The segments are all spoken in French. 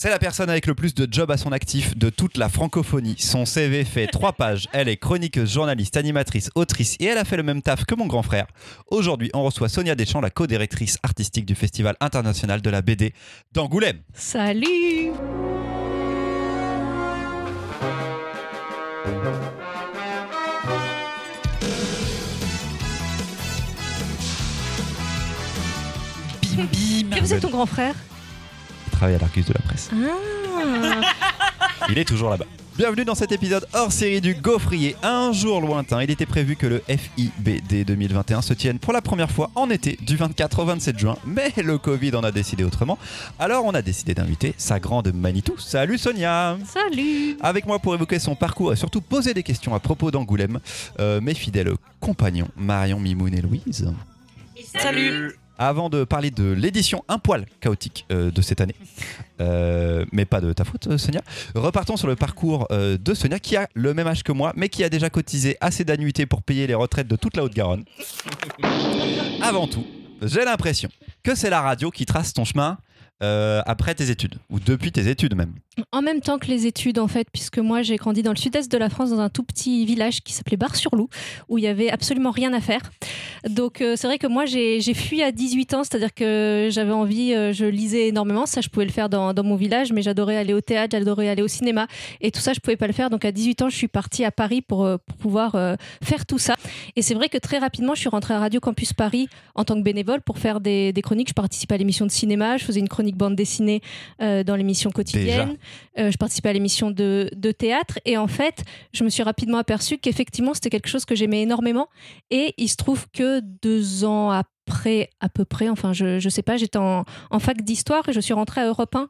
C'est la personne avec le plus de jobs à son actif de toute la francophonie. Son CV fait trois pages. Elle est chroniqueuse, journaliste, animatrice, autrice et elle a fait le même taf que mon grand frère. Aujourd'hui, on reçoit Sonia Deschamps, la co-directrice artistique du Festival international de la BD d'Angoulême. Salut Bim bim Que faisait ton grand frère? Travaille à l'Argus de la presse. Ah. Il est toujours là-bas. Bienvenue dans cet épisode hors série du Gaufrier. Un jour lointain, il était prévu que le FIBD 2021 se tienne pour la première fois en été du 24 au 27 juin, mais le Covid en a décidé autrement. Alors on a décidé d'inviter sa grande Manitou. Salut Sonia Salut Avec moi pour évoquer son parcours et surtout poser des questions à propos d'Angoulême, euh, mes fidèles compagnons Marion, Mimoun et Louise. Salut Avant de parler de l'édition un poil chaotique euh, de cette année, euh, mais pas de ta faute euh, Sonia, repartons sur le parcours de Sonia qui a le même âge que moi, mais qui a déjà cotisé assez d'annuités pour payer les retraites de toute la Haute-Garonne. Avant tout, j'ai l'impression que c'est la radio qui trace ton chemin euh, après tes études, ou depuis tes études même. En même temps que les études, en fait, puisque moi j'ai grandi dans le sud-est de la France, dans un tout petit village qui s'appelait Bar-sur-Loup, où il y avait absolument rien à faire. Donc euh, c'est vrai que moi j'ai fui à 18 ans, c'est-à-dire que j'avais envie, euh, je lisais énormément, ça je pouvais le faire dans, dans mon village, mais j'adorais aller au théâtre, j'adorais aller au cinéma, et tout ça je pouvais pas le faire. Donc à 18 ans, je suis partie à Paris pour, pouvoir faire tout ça. Et c'est vrai que très rapidement, je suis rentrée à Radio Campus Paris en tant que bénévole pour faire des chroniques. Je participais à l'émission de cinéma, je faisais une chronique bande dessinée euh, dans l'émission quotidienne. Euh, je participais à l'émission de, de théâtre. Et en fait, je me suis rapidement aperçue qu'effectivement, c'était quelque chose que j'aimais énormément. Et il se trouve que deux ans après, à peu près, enfin, je, je sais pas, j'étais en, en fac d'histoire et je suis rentrée à Europe 1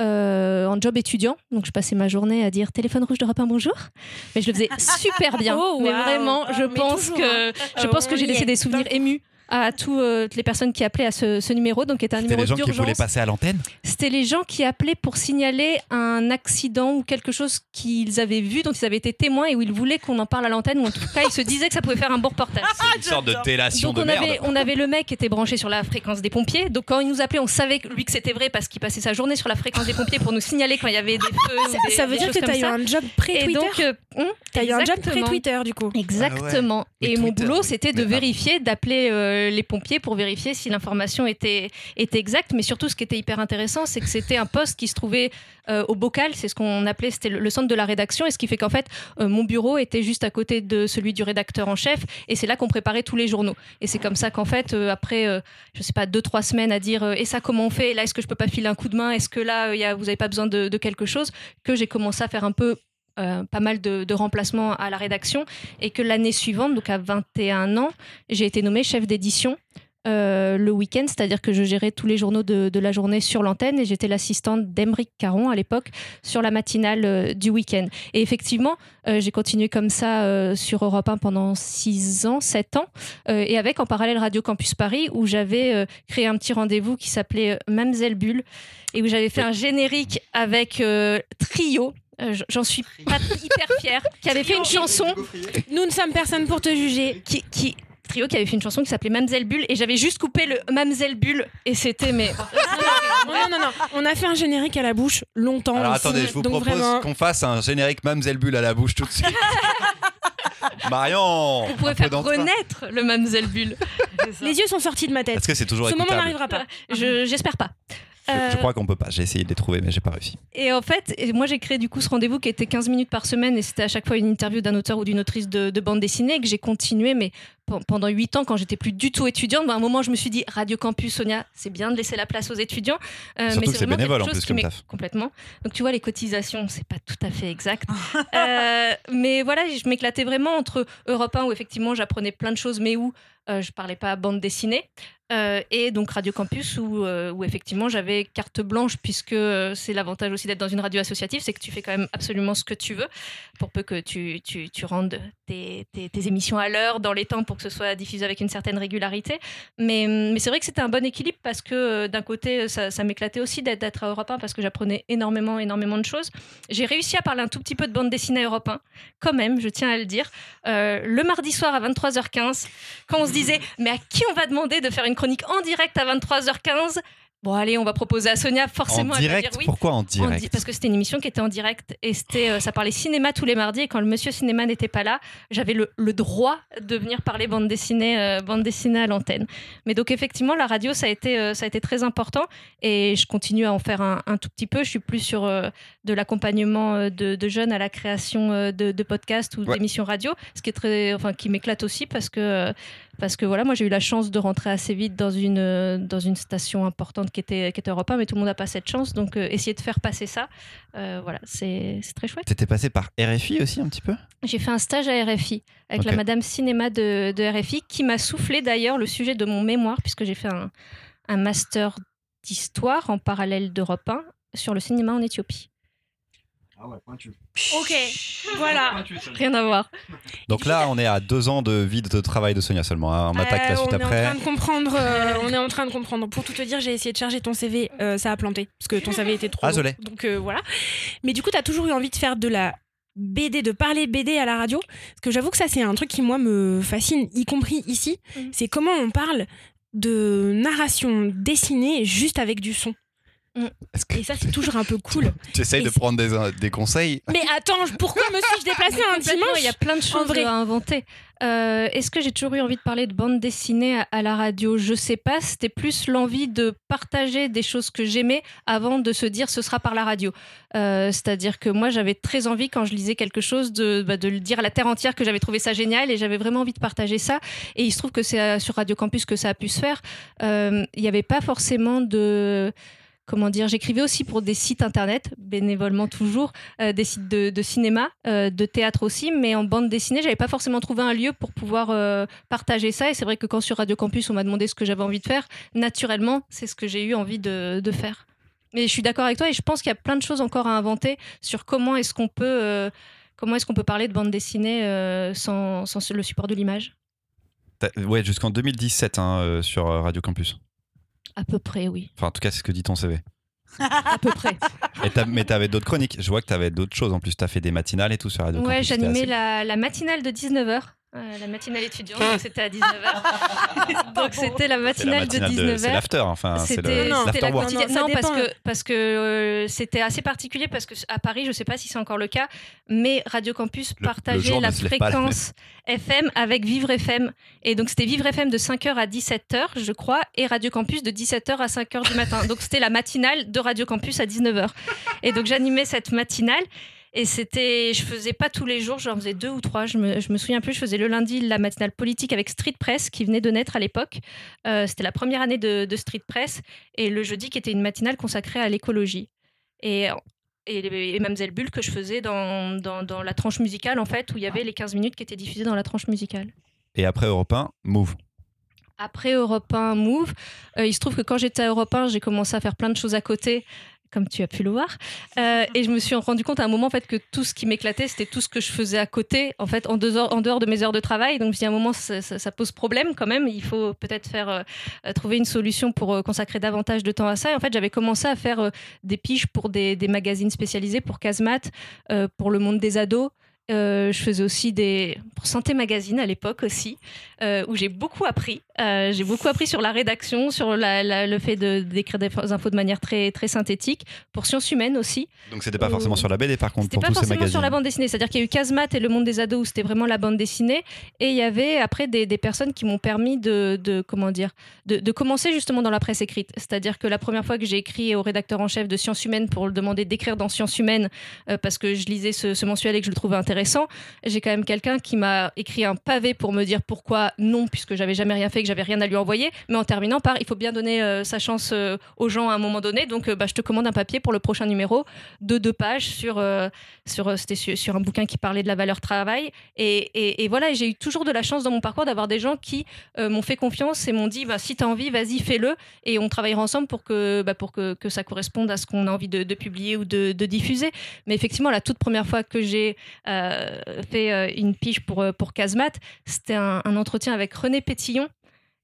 euh, en job étudiant. Donc, je passais ma journée à dire téléphone rouge d'Europe 1, bonjour. Mais je le faisais super bien. Oh, mais vraiment, je Ah, mais pense toujours, que, hein. je Euh, pense que j'ai laissé des souvenirs émus à tout, euh, toutes les personnes qui appelaient à ce, ce numéro. Donc, était un C'était numéro les gens qui voulaient d'urgence. passer à l'antenne C'était les gens qui appelaient pour signaler un accident ou quelque chose qu'ils avaient vu, dont ils avaient été témoins et où ils voulaient qu'on en parle à l'antenne, ou en tout cas, ils se disaient que ça pouvait faire un bon reportage. Une sorte de délation Donc de on merde. avait, on avait le mec qui était branché sur la fréquence des pompiers. Donc quand il nous appelait, on savait lui que c'était vrai parce qu'il passait sa journée sur la fréquence des pompiers pour nous signaler quand il y avait des feux. des- Ça veut des dire que t'as eu un job pré-Twitter donc, euh, hum, T'as eu un job exactement. pré-Twitter du coup. Exactement. Ah ouais. Et mon boulot, c'était de vérifier, d'appeler euh, les pompiers pour vérifier si l'information était, exacte. Mais surtout, ce qui était hyper intéressant, c'est que c'était un poste qui se trouvait euh, au bocal. C'est ce qu'on appelait, c'était le, centre de la rédaction. Et ce qui fait qu'en fait, euh, mon bureau était juste à côté de celui du rédacteur en chef. Et c'est là qu'on préparait tous les journaux. Et c'est comme ça qu'en fait, euh, après, euh, je sais pas, deux, trois semaines à dire, euh, et ça, comment on fait? Là, est-ce que je peux pas filer un coup de main? Est-ce que là, euh, vous avez pas besoin de quelque chose? Que j'ai commencé à faire un peu euh, pas mal de, de remplacements à la rédaction et que l'année suivante, donc à 21 ans, j'ai été nommée chef d'édition. euh, le week-end, c'est-à-dire que je gérais tous les journaux de, de la journée sur l'antenne et j'étais l'assistante d'Emeric Caron à l'époque sur la matinale euh, du week-end. Et effectivement, euh, j'ai continué comme ça sur Europe 1 pendant 6 ans, 7 ans, et avec en parallèle Radio Campus Paris où j'avais créé un petit rendez-vous qui s'appelait Mamselle Bulle et où j'avais fait un générique avec Trio. Euh, J'en suis pas hyper fière, qui avait fait une chanson Nous ne sommes personne pour te juger. qui, qui trio qui avait fait une chanson qui s'appelait Mamselle Bulle et j'avais juste coupé le Mamselle Bulle et c'était mais Oh, non, non, non. On a fait un générique à la bouche longtemps. Alors attendez, je vous Donc propose vraiment, qu'on fasse un générique Mamselle Bulle à la bouche tout de suite. Marion vous pouvez faire renaître le Mamselle Bulle. les yeux sont sortis de ma tête. Est-ce que c'est toujours Ce moment écoutable n'arrivera pas. Je j'espère pas. Je- Euh, Je crois qu'on peut pas. J'ai essayé de les trouver, mais j'ai pas réussi. Et en fait, moi j'ai créé du coup ce rendez-vous qui était 15 minutes par semaine et c'était à chaque fois une interview d'un auteur ou d'une autrice de, de bande dessinée que j'ai continué, mais pendant 8 ans quand j'étais plus du tout étudiante, ben, à un moment je me suis dit Radio Campus, Sonia, c'est bien de laisser la place aux étudiants. Euh, Surtout mais c'est vraiment bénévole, en plus, comme taf. Complètement. Donc tu vois, les cotisations, c'est pas tout à fait exact. Euh, mais voilà, je m'éclatais vraiment entre Europe 1 où effectivement j'apprenais plein de choses, mais où euh, je parlais pas bande dessinée. euh, et donc Radio Campus où, euh, où effectivement j'avais carte blanche puisque c'est l'avantage aussi d'être dans une radio associative, c'est que tu fais quand même absolument ce que tu veux pour peu que tu, tu, tu rendes tes, tes- tes émissions à l'heure, dans les temps pour que ce soit diffusé avec une certaine régularité. Mais, mais c'est vrai que c'était un bon équilibre parce que euh, d'un côté ça, ça m'éclatait aussi d'être d'être à Europe 1 parce que j'apprenais énormément, énormément de choses. J'ai réussi à parler un tout petit peu de bande dessinée à Europe 1, quand même, je tiens à le dire. Euh, le mardi soir à 23h15, quand on se disait, mais à qui on va demander de faire une chronique en direct à 23h15 Bon, allez, on va proposer à Sonia forcément. En direct dire oui. Pourquoi en En direct di- parce que c'était une émission qui était en direct et c'était, euh, ça parlait cinéma tous les mardis. Et quand le monsieur cinéma n'était pas là, j'avais le, le droit de venir parler bande dessinée, euh, bande dessinée à l'antenne. Mais donc effectivement, la radio, ça a été, euh, ça a été très important et je continue à en faire un, un tout petit peu. Je suis plus sur de l'accompagnement de, de jeunes à la création de, de podcasts ou Ouais. d'émissions radio, ce qui est très, enfin, qui m'éclate aussi parce que parce que voilà, moi j'ai eu la chance de rentrer assez vite dans une, euh, dans une station importante qui était, qui était Europe 1, mais tout le monde n'a pas cette chance. Donc euh, essayer de faire passer ça, euh, voilà, c'est très chouette. T'étais passé par RFI aussi un petit peu? J'ai fait un stage à RFI avec la madame cinéma de, de RFI qui m'a soufflé d'ailleurs le sujet de mon mémoire, puisque j'ai fait un, un master d'histoire en parallèle d'Europe 1 sur le cinéma en Éthiopie. Ok, voilà. Rien à voir. Donc là, on est à deux ans de vie de travail de Sonia seulement. hein. On attaque Euh, la suite on après. Est en train de comprendre, euh, on est en train de comprendre. Pour tout te dire, j'ai essayé de charger ton CV, euh, ça a planté parce que ton CV était trop. Ah, je. Donc euh, voilà. Mais du coup, t'as toujours eu envie de faire de la BD, de parler BD à la radio. Parce que j'avoue que ça, c'est un truc qui moi me fascine, y compris ici. Mhm. C'est comment on parle de narration dessinée juste avec du son. Que Et ça, c'est toujours un peu cool. tu essayes de prendre des, euh, des conseils Mais attends, pourquoi me suis-je déplacée un dimanche il y a plein de choses vrai. à inventer. Euh, Est-ce que j'ai toujours eu envie de parler de bande dessinée à, à la radio? Je sais pas. C'était plus l'envie de partager des choses que j'aimais avant de se dire ce sera par la radio. Euh, C'est-à-dire que moi, j'avais très envie quand je lisais quelque chose de, bah, de le dire à la terre entière que j'avais trouvé ça génial et j'avais vraiment envie de partager ça. Et il se trouve que c'est sur Radio Campus que ça a pu se faire. Euh, Il n'y avait pas forcément de comment dire, j'écrivais aussi pour des sites internet, bénévolement toujours, euh, des sites de, cinéma, euh, de théâtre aussi, mais en bande dessinée, j'avais pas forcément trouvé un lieu pour pouvoir euh, partager ça. Et c'est vrai que quand sur Radio Campus, on m'a demandé ce que j'avais envie de faire, naturellement, c'est ce que j'ai eu envie de, faire. Mais je suis d'accord avec toi et je pense qu'il y a plein de choses encore à inventer sur comment est-ce qu'on peut, est-ce peut parler de bande dessinée sans, sans le support de l'image. Ouais, jusqu'en 2017 hein, sur Radio Campus. À peu près, oui. Enfin, en tout cas, c'est ce que dit ton CV. À peu près. Et mais t'avais d'autres chroniques. Je vois que t'avais d'autres choses en plus. T'as fait des matinales et tout sur Radio Ouais, j'animais assez- la, la matinale de 19h. La matinale étudiante, donc c'était à 19h. donc c'était la matinale, de de- 19h. C'est l'after, enfin. C'est C'était le- Non, c'était la quotidienne. Non, non, parce que parce que euh, c'était assez particulier parce que à Paris, je sais pas si c'est encore le cas, mais Radio Campus Le- le partageait ne pas la fréquence FM avec Vivre FM et donc c'était Vivre FM de 5h à 17h, je crois, et Radio Campus de 17h à 5h du matin. Donc c'était la matinale de Radio Campus à 19h. Et donc j'animais cette matinale et c'était, je faisais pas tous les jours, j'en faisais deux ou trois, je me, je me souviens plus. Je faisais le lundi la matinale politique avec Street Press qui venait de naître à l'époque. Euh, c'était la première année de, de Street Press et le jeudi qui était une matinale consacrée à l'écologie. Et, et, et Mamselle Bulle que je faisais dans, dans, dans la tranche musicale en fait, où il y avait les 15 minutes qui étaient diffusées dans la tranche musicale. Et après Europe 1, Move. Après Europe 1 Move, euh, il se trouve que quand j'étais à Europe 1, j'ai commencé à faire plein de choses à côté, comme tu as pu le voir. Euh, et je me suis rendu compte à un moment en fait, que tout ce qui m'éclatait, c'était tout ce que je faisais à côté, en, fait, en, dehors de mes heures de travail. Donc je dit, à un moment, ça, pose problème quand même. Il faut peut-être faire euh, trouver une solution pour euh, consacrer davantage de temps à ça. Et en fait, j'avais commencé à faire des piges pour des, magazines spécialisés, pour Casemat, pour le monde des ados. Euh, je faisais aussi des pour Santé Magazine à l'époque aussi, euh, où j'ai beaucoup appris. Euh, j'ai beaucoup appris sur la rédaction, sur la- la- le fait de d'écrire des infos de manière très très synthétique. Pour Sciences Humaines aussi. Donc c'était pas forcément sur la BD par contre C'était pas tous forcément sur la bande dessinée, c'est-à-dire qu'il y a eu Casemat et Le Monde des ados où c'était vraiment la bande dessinée, et il y avait après des, des personnes qui m'ont permis de, de- comment dire de, de commencer justement dans la presse écrite. C'est-à-dire que la première fois que j'ai écrit au rédacteur en chef de Sciences Humaines pour le demander d'écrire dans Sciences Humaines parce que je lisais ce, ce mensuel et que je le trouvais intéressant, j'ai quand même quelqu'un qui m'a écrit un pavé pour me dire pourquoi non puisque j'avais jamais rien fait, que j'avais rien à lui envoyer, mais en terminant par il faut bien donner euh, sa chance euh, aux gens à un moment donné, donc euh, bah, je te commande un papier pour le prochain numéro de deux pages sur sur, c'était sur, un bouquin qui parlait de la valeur travail. Et, voilà, j'ai eu toujours de la chance dans mon parcours d'avoir des gens qui m'ont fait confiance et m'ont dit bah, si tu as envie, vas-y, fais-le. Et on travaillera ensemble pour que, bah, pour que, que ça corresponde à ce qu'on a envie de, publier ou de, diffuser. Mais effectivement, la toute première fois que j'ai fait euh, une pige pour, euh, pour Casemat, c'était un entretien avec René Pétillon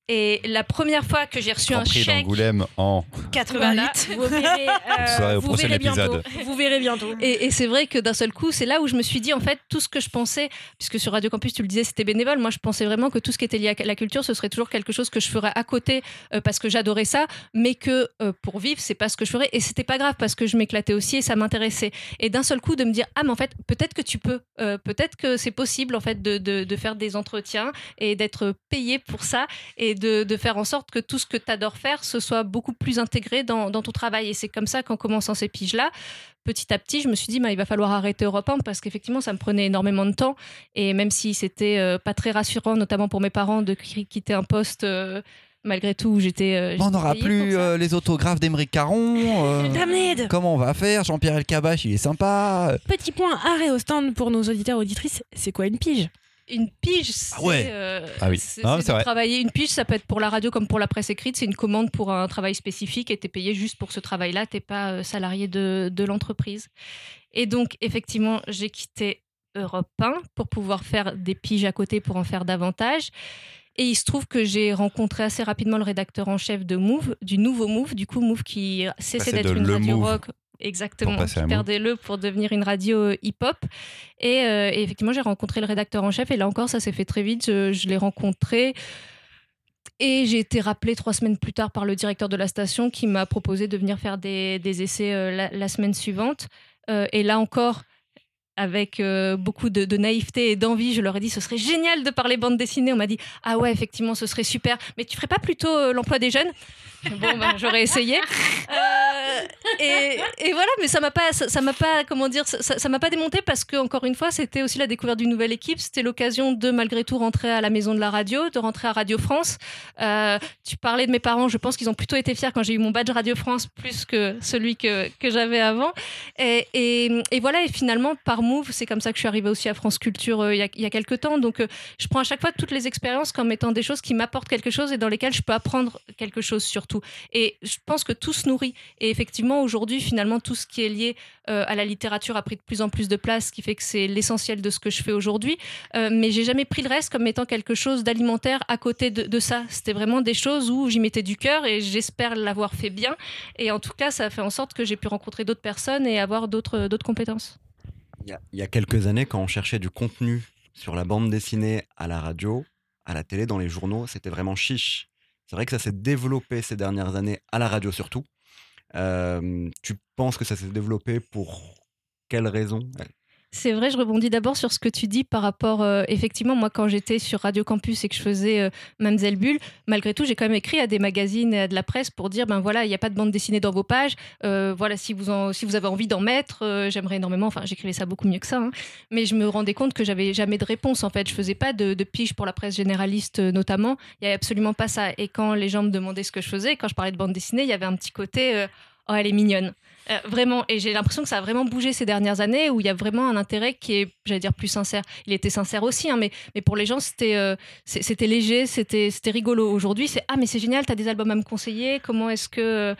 Et la première fois que j'ai reçu Grand un Prix chèque, d'Angoulême en 88. Vous verrez, euh, au vous prochain verrez bientôt. Vous verrez bientôt. Et, et c'est vrai que d'un seul coup, c'est là où je me suis dit, en fait, tout ce que je pensais, puisque sur Radio Campus, tu le disais, c'était bénévole, moi je pensais vraiment que tout ce qui était lié à la culture, ce serait toujours quelque chose que je ferais à côté euh, parce que j'adorais ça, mais que euh, pour vivre, c'est pas ce que je ferais. Et c'était pas grave parce que je m'éclatais aussi et ça m'intéressait. Et d'un seul coup, de me dire, ah, mais en fait, peut-être que tu peux, euh, peut-être que c'est possible, en fait, de, de- de faire des entretiens et d'être payé pour ça et de, de faire en sorte que tout ce que tu adores faire, ce soit beaucoup plus intégré dans, dans ton travail. Et c'est comme ça qu'en commençant ces piges-là, petit à petit, je me suis dit, bah, il va falloir arrêter Europe 1 parce qu'effectivement, ça me prenait énormément de temps. Et même si c'était euh, pas très rassurant, notamment pour mes parents, de qui- quitter un poste, euh, malgré tout, où j'étais. euh, On n'aura plus euh, les autographes d'Emeric Caron. euh, comment on va faire? Jean-Pierre Elkabach, il est sympa. Petit point arrêt au stand pour nos auditeurs auditrices. C'est quoi une pige? Une pige, c'est. Ah ouais. euh, Ah oui. c'est- c'est c'est travailler. Une pige, ça peut être pour la radio comme pour la presse écrite. C'est une commande pour un travail spécifique et tu es payé juste pour ce travail-là. Tu pas euh, salarié de, de l'entreprise. Et donc, effectivement, j'ai quitté Europe 1 pour pouvoir faire des piges à côté pour en faire davantage. Et il se trouve que j'ai rencontré assez rapidement le rédacteur en chef de Move, du nouveau Move, du coup Move qui cessait Passer d'être une radio Move rock. Exactement, pour passer à qui Move. perdait le pour devenir une radio euh, hip-hop. Et, euh, et effectivement, j'ai rencontré le rédacteur en chef. Et là encore, ça s'est fait très vite. Je, je l'ai rencontré. Et j'ai été rappelée trois semaines plus tard par le directeur de la station qui m'a proposé de venir faire des, des essais euh, la, la semaine suivante. Euh, et là encore, avec euh, beaucoup de, de naïveté et d'envie, je leur ai dit ce serait génial de parler bande dessinée. On m'a dit ah ouais, effectivement, ce serait super. Mais tu ferais pas plutôt euh, l'emploi des jeunes? Bon, ben, j'aurais essayé. Euh, et, et voilà, mais ça m'a pas, ça ça m'a pas, comment dire, ça- m'a pas démonté parce que encore une fois, c'était aussi la découverte d'une nouvelle équipe. C'était l'occasion de malgré tout rentrer à la maison de la radio, de rentrer à Radio France. Euh, tu parlais de mes parents, je pense qu'ils ont plutôt été fiers quand j'ai eu mon badge Radio France plus que celui que, que j'avais avant. Et, et, et voilà, et finalement, par C'est comme ça que je suis arrivée aussi à France Culture euh, il y, a, quelques temps. Donc, euh, je prends à chaque fois toutes les expériences comme étant des choses qui m'apportent quelque chose et dans lesquelles je peux apprendre quelque chose surtout. Et je pense que tout se nourrit. Et effectivement, aujourd'hui, finalement, tout ce qui est lié euh, à la littérature a pris de plus en plus de place, ce qui fait que c'est l'essentiel de ce que je fais aujourd'hui. Mais j'ai jamais pris le reste comme étant quelque chose d'alimentaire à côté de, de ça. C'était vraiment des choses où j'y mettais du cœur et j'espère l'avoir fait bien. Et en tout cas, ça a fait en sorte que j'ai pu rencontrer d'autres personnes et avoir d'autres compétences. Il y, a, quelques années, quand on cherchait du contenu sur la bande dessinée à la radio, à la télé, dans les journaux, c'était vraiment chiche. C'est vrai que ça s'est développé ces dernières années, à la radio surtout. Euh, tu penses que ça s'est développé pour quelles raisons? C'est vrai, je rebondis d'abord sur ce que tu dis par rapport, euh, effectivement, moi quand j'étais sur Radio Campus et que je faisais euh, Mamselle Bulle, malgré tout, j'ai quand même écrit à des magazines et à de la presse pour dire, ben voilà, il n'y a pas de bande dessinée dans vos pages, euh, voilà, si vous, en, si vous avez envie d'en mettre, euh, j'aimerais énormément, enfin j'écrivais ça beaucoup mieux que ça, hein. mais je me rendais compte que j'avais jamais de réponse en fait, je faisais pas de, de pige pour la presse généraliste notamment, il n'y avait absolument pas ça, et quand les gens me demandaient ce que je faisais, quand je parlais de bande dessinée, il y avait un petit côté, oh elle est mignonne. Euh, vraiment, et j'ai l'impression que ça a vraiment bougé ces dernières années où il y a vraiment un intérêt qui est, j'allais dire, plus sincère. Il était sincère aussi, hein, mais, mais pour les gens, c'était euh, c'était léger, c'était c'était rigolo. Aujourd'hui, c'est Ah, mais c'est génial, t'as des albums à me conseiller, comment est-ce que.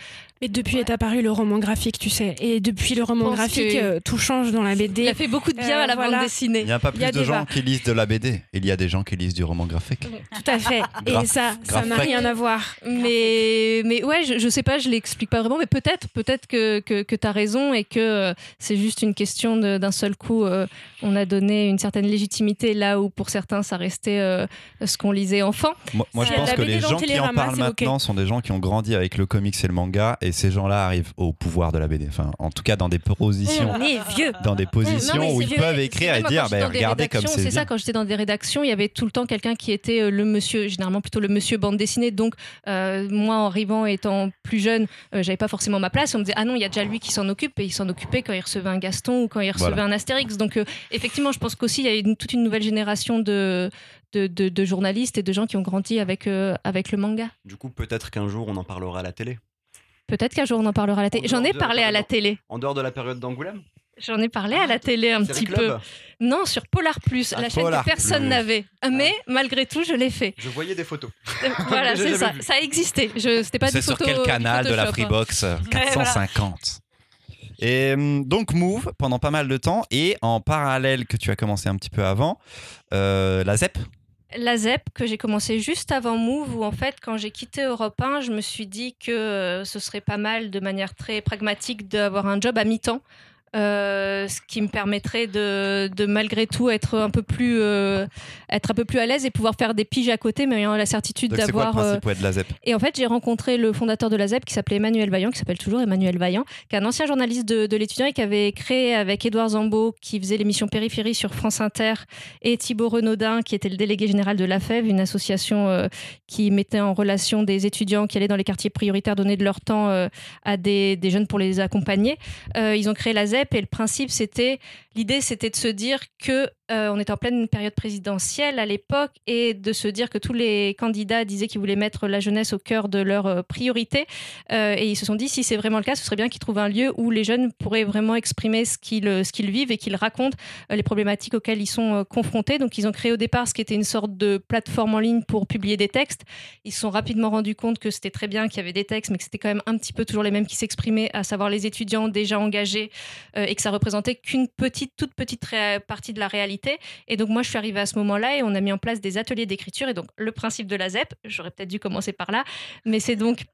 Mais depuis Ouais. est apparu le roman graphique, tu sais. Et depuis le roman graphique, que- euh, tout change dans la Il BD. a fait beaucoup de bien Euh, à la voilà. bande dessinée. Il n'y a pas Il a plus de gens qui lisent de la BD. Il y a des gens qui lisent du roman graphique. Tout à fait. Et ça, ça n'a rien à voir. Mais, mais ouais, je, je sais pas, je l'explique pas vraiment, mais peut-être, peut-être que, que, que tu as raison et que euh, c'est juste une question de- d'un seul coup. euh, on a donné une certaine légitimité là où pour certains ça restait euh, ce qu'on lisait enfant. Moi, moi, je pense que les gens qui en parlent maintenant sont des gens qui ont grandi avec le comics et le manga, et ces gens-là arrivent au pouvoir de la BD. Enfin, en tout cas, dans des positions, vieux. dans des positions Non, où ils peuvent écrire et moi, dire, bah, regardez comme c'est C'est ça, quand j'étais dans des rédactions, il y avait tout le temps quelqu'un qui était euh, le monsieur, généralement plutôt le monsieur bande dessinée. Donc, euh, moi, en arrivant, étant plus jeune, euh, j'avais pas forcément ma place. On me disait, ah non, il y a déjà lui qui s'en occupe. Et il s'en occupait quand il recevait un Gaston ou quand il recevait Voilà. un Astérix. Donc, euh, effectivement, je pense qu'aussi, il y a une- toute une nouvelle génération de, de, de- de journalistes et de gens qui ont grandi avec, euh, avec le manga. Du coup, peut-être qu'un jour, on en parlera à la télé. Peut-être qu'un jour, on en parlera à la télé. En J'en ai parlé à la télé. En dehors de la période d'Angoulême J'en ai parlé à la télé un petit peu. Non, sur Polar Plus, Ah, la chaîne Polar que personne n'avait. Mais malgré tout, je l'ai fait. Je voyais des photos. Euh, voilà, c'est ça. vu. Ça a existé. Je, c'était pas C'est du sur quel du canal de la hein. Freebox euh, 450 Et hum, donc Move pendant pas mal de temps et en parallèle que tu as commencé un petit peu avant, euh, la ZEP. La ZEP que j'ai commencé juste avant Move, où en fait, quand j'ai quitté Europe 1, je me suis dit que euh, ce serait pas mal de manière très pragmatique d'avoir un job à mi-temps. Euh, ce qui me permettrait de, de, malgré tout être un peu plus euh, être un peu plus à l'aise et pouvoir faire des piges à côté mais ayant la certitude d'avoir euh, ouais, la et en fait, j'ai rencontré le fondateur de la ZEP qui s'appelait Emmanuel Vaillant, qui s'appelle toujours Emmanuel Vaillant, qui est un ancien journaliste de, de l'étudiant et qui avait créé avec Édouard Zambeau, qui faisait l'émission Périphérie sur France Inter, et Thibaut Renaudin, qui était le délégué général de l'AFEV, une association qui mettait en relation des étudiants qui allaient dans les quartiers prioritaires donner de leur temps à des, des jeunes pour les accompagner. Ils ont créé la ZEP et le principe, c'était l'idée, c'était de se dire que euh, on était en pleine période présidentielle à l'époque et de se dire que tous les candidats disaient qu'ils voulaient mettre la jeunesse au cœur de leurs euh, priorités. Euh, et ils se sont dit, si c'est vraiment le cas, ce serait bien qu'ils trouvent un lieu où les jeunes pourraient vraiment exprimer ce qu'ils qu'ils vivent et qu'ils racontent euh, les problématiques auxquelles ils sont euh, confrontés. Donc ils ont créé au départ ce qui était une sorte de plateforme en ligne pour publier des textes. Ils se sont rapidement rendus compte que c'était très bien qu'il y avait des textes, mais que c'était quand même un petit peu toujours les mêmes qui s'exprimaient, à savoir les étudiants déjà engagés euh, et que ça représentait qu'une petite, toute petite partie de la réalité. Et donc moi, je suis arrivée à ce moment-là et on a mis en place des ateliers d'écriture. Et donc le principe de la ZEP, j'aurais peut-être dû commencer par là, mais c'est donc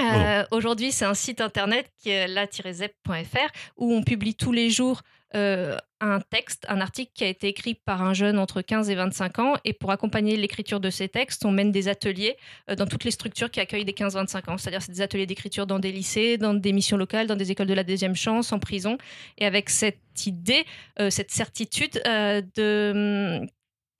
euh, Aujourd'hui, c'est un site internet qui est la-zep.fr où on publie tous les jours euh, un texte, un article qui a été écrit par un jeune entre 15 et 25 ans. Et pour accompagner l'écriture de ces textes, on mène des ateliers euh, dans toutes les structures qui accueillent des 15-25 ans. C'est-à-dire, c'est des ateliers d'écriture dans des lycées, dans des missions locales, dans des écoles de la deuxième chance, en prison. Et avec cette idée, cette certitude de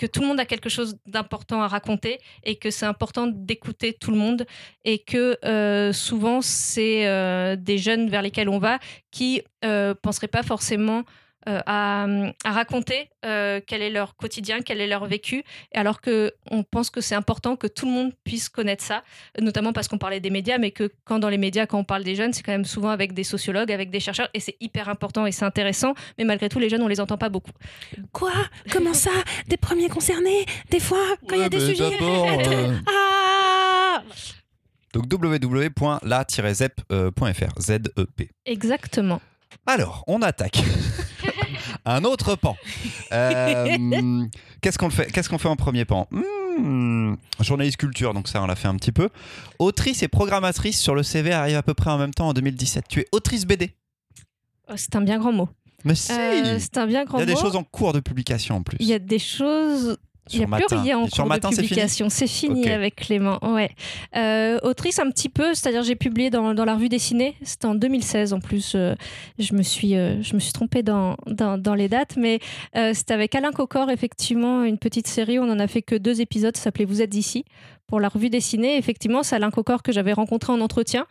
que tout le monde a quelque chose d'important à raconter et que c'est important d'écouter tout le monde et que euh, souvent c'est euh, des jeunes vers lesquels on va qui euh, penseraient pas forcément euh, à, à raconter euh, quel est leur quotidien, quel est leur vécu, alors que on pense que c'est important que tout le monde puisse connaître ça, notamment parce qu'on parlait des médias, mais que quand dans les médias, quand on parle des jeunes, c'est quand même souvent avec des sociologues, avec des chercheurs, et c'est hyper important et c'est intéressant, mais malgré tout, les jeunes, on les entend pas beaucoup. Quoi? Comment ça? Des premiers concernés? Des fois, quand il y a des sujets. euh, Ah Donc www.la-zep.fr, Z-E-P. Exactement. Alors, on attaque. Un autre pan. Euh, Qu'est-ce qu'on fait Qu'est-ce qu'on fait en premier pan? Hmm, Journaliste culture, donc ça on l'a fait un petit peu. Autrice et programmatrice sur le CV arrive à peu près en même temps en 2017. Tu es autrice BD. Oh, C'est un bien grand mot. Mais si Euh, c'est un bien Il grand y a des mot. choses en cours de publication en plus. Il y a des choses. Il n'y a plus rien en cours de publication. C'est fini, avec Clément. Ouais. Euh, autrice un petit peu, c'est-à-dire j'ai publié dans, dans la revue dessinée. C'était en 2016 en plus. euh, je me suis euh, je me suis trompée dans, dans, dans les dates, mais c'était avec Alain Cocor effectivement une petite série. On en a fait que deux épisodes. Ça s'appelait Vous êtes d'ici pour la revue dessinée. Effectivement, c'est Alain Cocor que j'avais rencontré en entretien.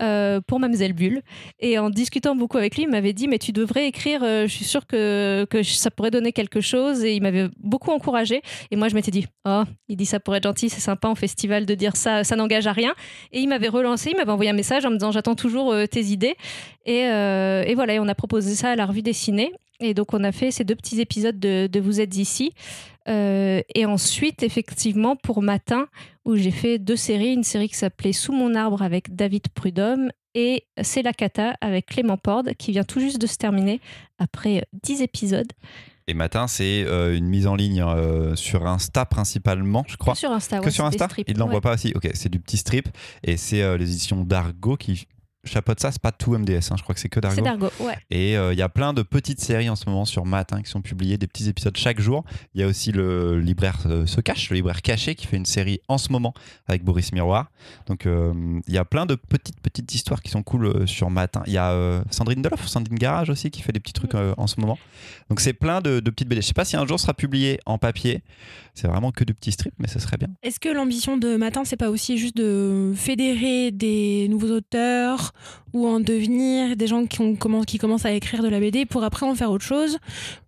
euh, pour Mademoiselle Bulle et en discutant beaucoup avec lui il m'avait dit mais tu devrais écrire euh, je suis sûre que, ça pourrait donner quelque chose et il m'avait beaucoup encouragé et moi, je m'étais dit, oh, il dit ça pour être gentil, c'est sympa en festival de dire ça, ça n'engage à rien. Et il m'avait relancé, il m'avait envoyé un message en me disant, j'attends toujours euh, tes idées. Et, et voilà, et on a proposé ça à la revue dessinée. Et donc, on a fait ces deux petits épisodes de, de Vous êtes ici. Euh, et ensuite, effectivement, pour Matin, où j'ai fait deux séries, une série qui s'appelait Sous mon arbre avec David Prudhomme et C'est la cata avec Clément Porde, qui vient tout juste de se terminer après dix épisodes. Et matin, c'est euh, une mise en ligne euh, sur Insta principalement, je crois. Que sur Insta, Que ouais, sur Insta? strips, Il ne l'envoie ouais. pas aussi? Ok, c'est du petit strip. Et c'est les éditions d'Argo qui chapeautent ça. C'est pas tout MDS, hein, je crois que c'est que C'est d'Argo. d'Argo, ouais. Et euh, il y a plein de petites séries en ce moment sur Matin qui sont publiées, des petits épisodes chaque jour. Il y a aussi le libraire euh, Se Cache, le libraire caché, qui fait une série en ce moment avec Boris Miroir. Donc euh, il y a plein de petites, petites histoires qui sont cool sur Matin. Il y a Sandrine Deloff, Sandrine Garage aussi, qui fait des petits trucs euh, en ce moment. Donc c'est plein de, de petites BD. Je sais pas si un jour sera publié en papier. C'est vraiment que du petit strip, mais ce serait bien. Est-ce que l'ambition de Matin, c'est pas aussi juste de fédérer des nouveaux auteurs ou en devenir des gens qui, ont, commencent, qui commencent à écrire de la BD pour après en faire autre chose?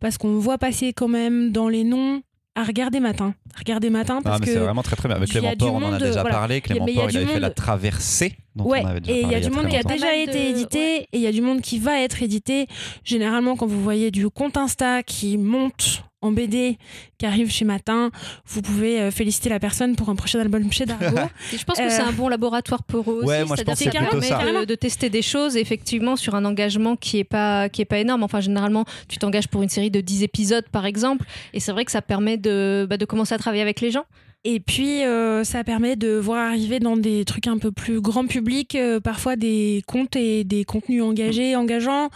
Parce qu'on voit passer quand même dans les noms à regarder Matin. Regarder Matin Ah, parce mais que c'est vraiment très très bien. Avec Clément Port, on en a déjà voilà. parlé. Clément Port, il avait fait la traversée. dont Ouais, on avait déjà et il y a du monde qui a déjà été édité ouais. et il y a du monde qui va être édité. Généralement, quand vous voyez du compte Insta qui monte en BD qui arrive chez Matin, vous pouvez euh, féliciter la personne pour un prochain album chez Dargo. Et je pense que Euh, c'est un bon laboratoire pour eux aussi. Ouais, C'est-à-dire ça permet ça. de, de tester des choses effectivement sur un engagement qui est pas qui est pas énorme. Enfin, généralement, tu t'engages pour une série de 10 épisodes par exemple, et c'est vrai que ça permet de, bah, de commencer à travailler avec les gens. Et puis, euh, ça permet de voir arriver dans des trucs un peu plus grand public, euh, parfois des contes et des contenus engagés, engageants.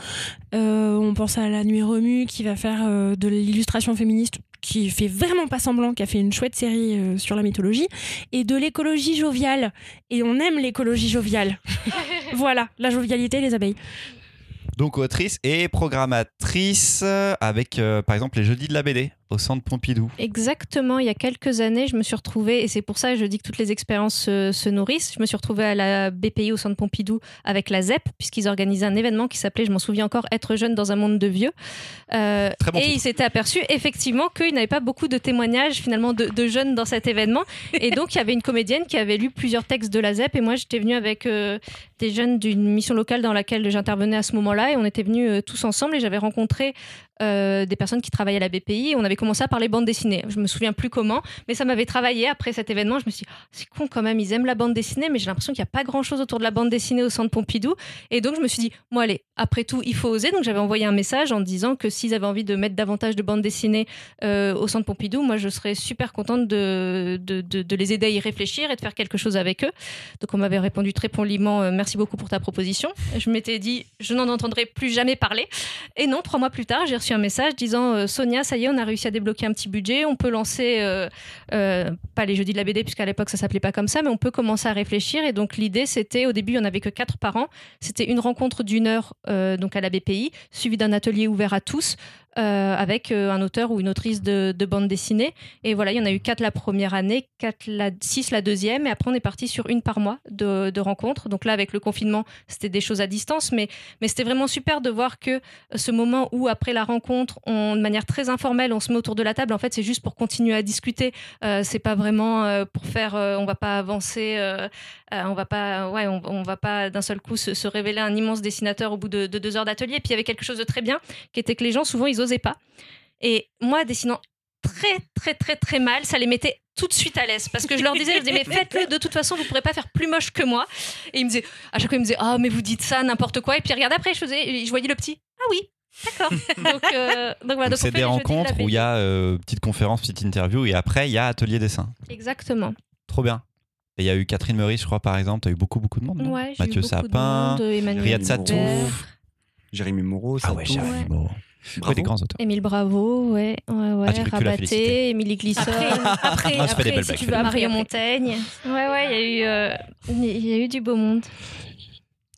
Euh, on pense à La Nuit Remue qui va faire euh, de l'illustration féministe qui fait vraiment pas semblant, qui a fait une chouette série euh, sur la mythologie, et de l'écologie joviale. Et on aime l'écologie joviale. voilà, la jovialité, les abeilles. Donc autrice et programmatrice avec euh, par exemple les jeudis de la BD au centre Pompidou. Exactement, il y a quelques années, je me suis retrouvée, et c'est pour ça que je dis que toutes les expériences se, se nourrissent. Je me suis retrouvée à la BPI au centre Pompidou avec la ZEP, puisqu'ils organisaient un événement qui s'appelait, je m'en souviens encore, Être jeune dans un monde de vieux. Euh, Très bon et titre. ils s'étaient aperçus effectivement qu'il n'avait pas beaucoup de témoignages finalement de, de jeunes dans cet événement. Et donc, il y avait une comédienne qui avait lu plusieurs textes de la ZEP, et moi, j'étais venue avec euh, des jeunes d'une mission locale dans laquelle j'intervenais à ce moment-là, et on était venus euh, tous ensemble, et j'avais rencontré euh, des personnes qui travaillaient à la BPI. On avait commencé à parler bande dessinée. Je me souviens plus comment, mais ça m'avait travaillé après cet événement. Je me suis dit, Oh, c'est con quand même, ils aiment la bande dessinée, mais j'ai l'impression qu'il n'y a pas grand-chose autour de la bande dessinée au centre Pompidou. Et donc je me suis dit, moi allez, après tout, il faut oser. Donc j'avais envoyé un message en disant que s'ils avaient envie de mettre davantage de bande dessinée euh, au centre Pompidou, moi je serais super contente de les aider à y réfléchir et de faire quelque chose avec eux. Donc on m'avait répondu très poliment, euh, merci beaucoup pour ta proposition. Je m'étais dit, je n'en entendrai plus jamais parler. Et non, trois mois plus tard, j'ai reçu un message disant euh, Sonia, ça y est, on a réussi à débloquer un petit budget, on peut lancer, euh, euh, pas les jeudis de la BD, puisqu'à l'époque ça s'appelait pas comme ça, mais on peut commencer à réfléchir. Et donc l'idée, c'était, au début, il n'y avait que quatre par an. C'était une rencontre d'une heure donc à la BPI, suivie d'un atelier ouvert à tous. Euh, avec euh, un auteur ou une autrice de, de bande dessinée. Et voilà, il y en a eu quatre la première année, quatre la, six la deuxième, et après on est parti sur une par mois de, rencontres. Donc là, avec le confinement, c'était des choses à distance, mais, mais c'était vraiment super de voir que ce moment où après la rencontre, on, de manière très informelle, on se met autour de la table. En fait, c'est juste pour continuer à discuter. Euh, c'est pas vraiment pour faire. on va pas avancer. on va pas. Ouais, on, va pas d'un seul coup se, révéler un immense dessinateur au bout de, de deux heures d'atelier. Puis il y avait quelque chose de très bien, qui était que les gens souvent ils pas. Et moi, dessinant très très très très mal, ça les mettait tout de suite à l'aise parce que je leur disais, je disais mais faites-le de toute façon vous pourrez pas faire plus moche que moi et ils me disaient à chaque fois ils me disaient ah mais vous dites ça n'importe quoi et puis regarde après je faisais je voyais le petit ah oui d'accord donc euh, donc voilà c'est des de rencontres où il y a euh, petite conférence, petite interview et après il y a atelier dessin. exactement Trop bien. Et il y a eu Catherine Meurice, je crois par exemple, tu as eu beaucoup beaucoup de monde. ouais eu Mathieu de Sapin, Hubert, Satouf. Jérémy Moreau, Ah ouais, Jérémy Ouais. Moreau. Bravo. Ouais, des grands auteurs. Émile Bravo ouais ouais ouais Ah. Rabaté Émilie Glisson Après, Ah, des après, belles si blagues, tu après, Mario après. Montaigne ouais ouais il y a eu euh, il y a eu du beau monde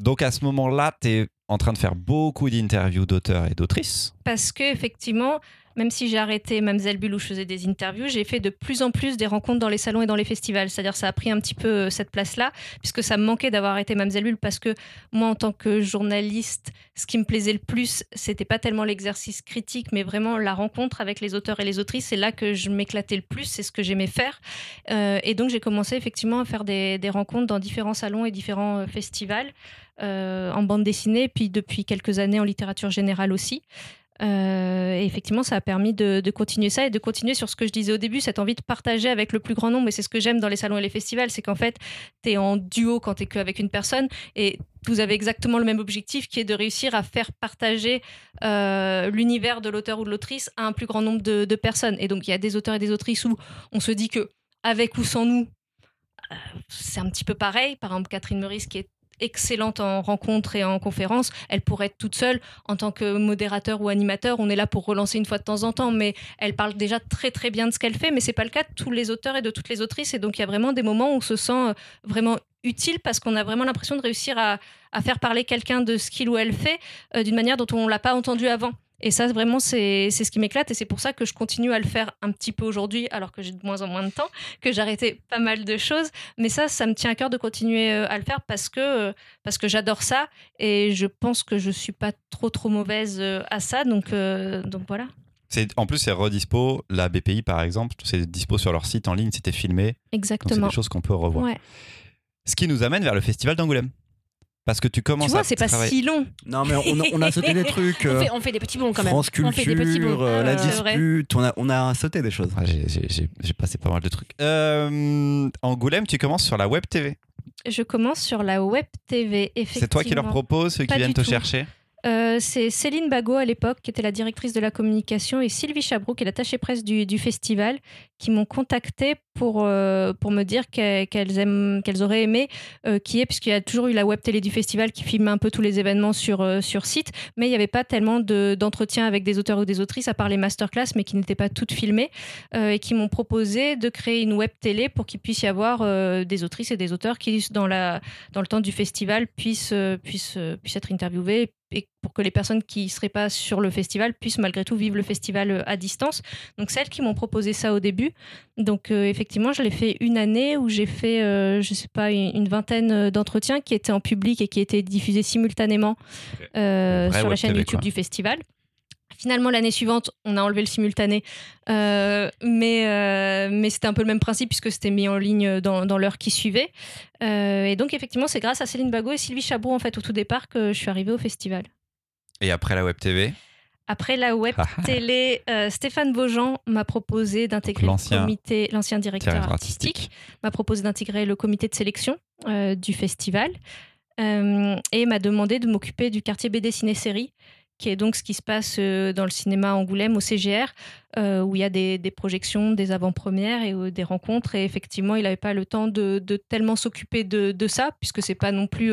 Donc à ce moment-là, tu es en train de faire beaucoup d'interviews d'auteurs et d'autrices. parce que effectivement, même si j'ai arrêté Mamselle Bulle où je faisais des interviews, j'ai fait de plus en plus des rencontres dans les salons et dans les festivals. C'est-à-dire ça a pris un petit peu euh, cette place-là, puisque ça me manquait d'avoir arrêté Mamselle Bulle parce que moi, en tant que journaliste, ce qui me plaisait le plus, c'était pas tellement l'exercice critique, mais vraiment la rencontre avec les auteurs et les autrices. C'est là que je m'éclatais le plus, c'est ce que j'aimais faire. Euh, et donc j'ai commencé effectivement à faire des, rencontres dans différents salons et différents euh, festivals. en bande dessinée, puis depuis quelques années en littérature générale aussi. Euh, et effectivement, ça a permis de, continuer ça et de continuer sur ce que je disais au début, cette envie de partager avec le plus grand nombre. Et c'est ce que j'aime dans les salons et les festivals, c'est qu'en fait, tu es en duo quand tu es qu'avec une personne et vous avez exactement le même objectif qui est de réussir à faire partager euh, l'univers de l'auteur ou de l'autrice à un plus grand nombre de, de personnes. Et donc, il y a des auteurs et des autrices où on se dit que avec ou sans nous, euh, c'est un petit peu pareil. Par exemple, Catherine Meurice, qui est excellente en rencontre et en conférence, elle pourrait être toute seule en tant que modérateur ou animateur. On est là pour relancer une fois de temps en temps, mais elle parle déjà très très bien de ce qu'elle fait. Mais c'est pas le cas de tous les auteurs et de toutes les autrices. Et donc il y a vraiment des moments où on se sent euh, vraiment utile parce qu'on a vraiment l'impression de réussir à, faire parler quelqu'un de ce qu'il ou elle fait euh, d'une manière dont on l'a pas entendu avant. Et ça, vraiment, c'est ce qui m'éclate. Et c'est pour ça que je continue à le faire un petit peu aujourd'hui, alors que j'ai de moins en moins de temps, que j'ai arrêté pas mal de choses. Mais ça, ça me tient à cœur de continuer euh, à le faire parce que, euh, parce que j'adore ça. Et je pense que je suis pas trop, trop mauvaise euh, à ça. Donc, euh, donc voilà. En plus, c'est redispo. La BPI, par exemple, c'est dispo sur leur site en ligne, c'était filmé. Donc, c'est Exactement. des choses qu'on peut revoir. Ouais. Ce qui nous amène vers le Festival d'Angoulême. Parce que tu commences Tu vois, c'est pas travailler- si long. Non, mais on a, on a sauté des trucs. On euh, fait, on fait des petits bons quand même. France on fait des petits Culture, bons. euh, la c'est vrai. dispute, on a, on a sauté des choses. Ah, j'ai- passé pas mal de trucs. Euh, Angoulême, tu commences sur la web TV. Je commence sur la web TV. C'est toi qui leur propose, ceux qui viennent te tout. chercher Euh, c'est Céline Bagot à l'époque, qui était la directrice de la communication, et Sylvie Chabroux, qui est l'attachée presse du, du festival, qui m'ont contacté pour, euh, pour me dire qu'elles aiment- qu'elles auraient aimé euh, qui est, puisqu'il y a toujours eu la web télé du festival qui filme un peu tous les événements sur, euh, sur site, mais il n'y avait pas tellement de- d'entretiens avec des auteurs ou des autrices, à part les masterclass, mais qui n'étaient pas toutes filmées, euh, et qui m'ont proposé de créer une web télé pour qu'il puisse y avoir des autrices et des auteurs qui, dans, la, dans le temps du festival, puissent, puissent, puissent être interviewés et pour que les personnes qui ne seraient pas sur le festival puissent malgré tout vivre le festival à distance. Donc celles qui m'ont proposé ça au début. Donc euh, effectivement, je l'ai fait une année où j'ai fait, euh, je sais pas, une, une vingtaine euh, d'entretiens qui étaient en public et qui étaient diffusés simultanément euh, sur la chaîne TV, YouTube quoi. du festival. Finalement, l'année suivante, on a enlevé le simultané, mais, mais c'était un peu le même principe puisque c'était mis en ligne dans, dans l'heure qui suivait. Et donc, effectivement, c'est grâce à Céline Bagot et Sylvie Chabot, en fait, au tout départ, que je suis arrivée au festival. Et après la web TV Après la web Ah, ah. télé, euh, Stéphane Beaujean m'a proposé d'intégrer le L'ancien comité, l'ancien directeur artistique, artistique. m'a proposé d'intégrer le comité de sélection euh, du festival euh, et m'a demandé de m'occuper du quartier BD ciné-série, qui est donc ce qui se passe euh, dans le cinéma Angoulême au CGR, euh, où il y a des, projections, des avant-premières et euh, des rencontres. Et effectivement, il n'avait pas le temps de, tellement s'occuper de, ça, puisque c'est pas non plus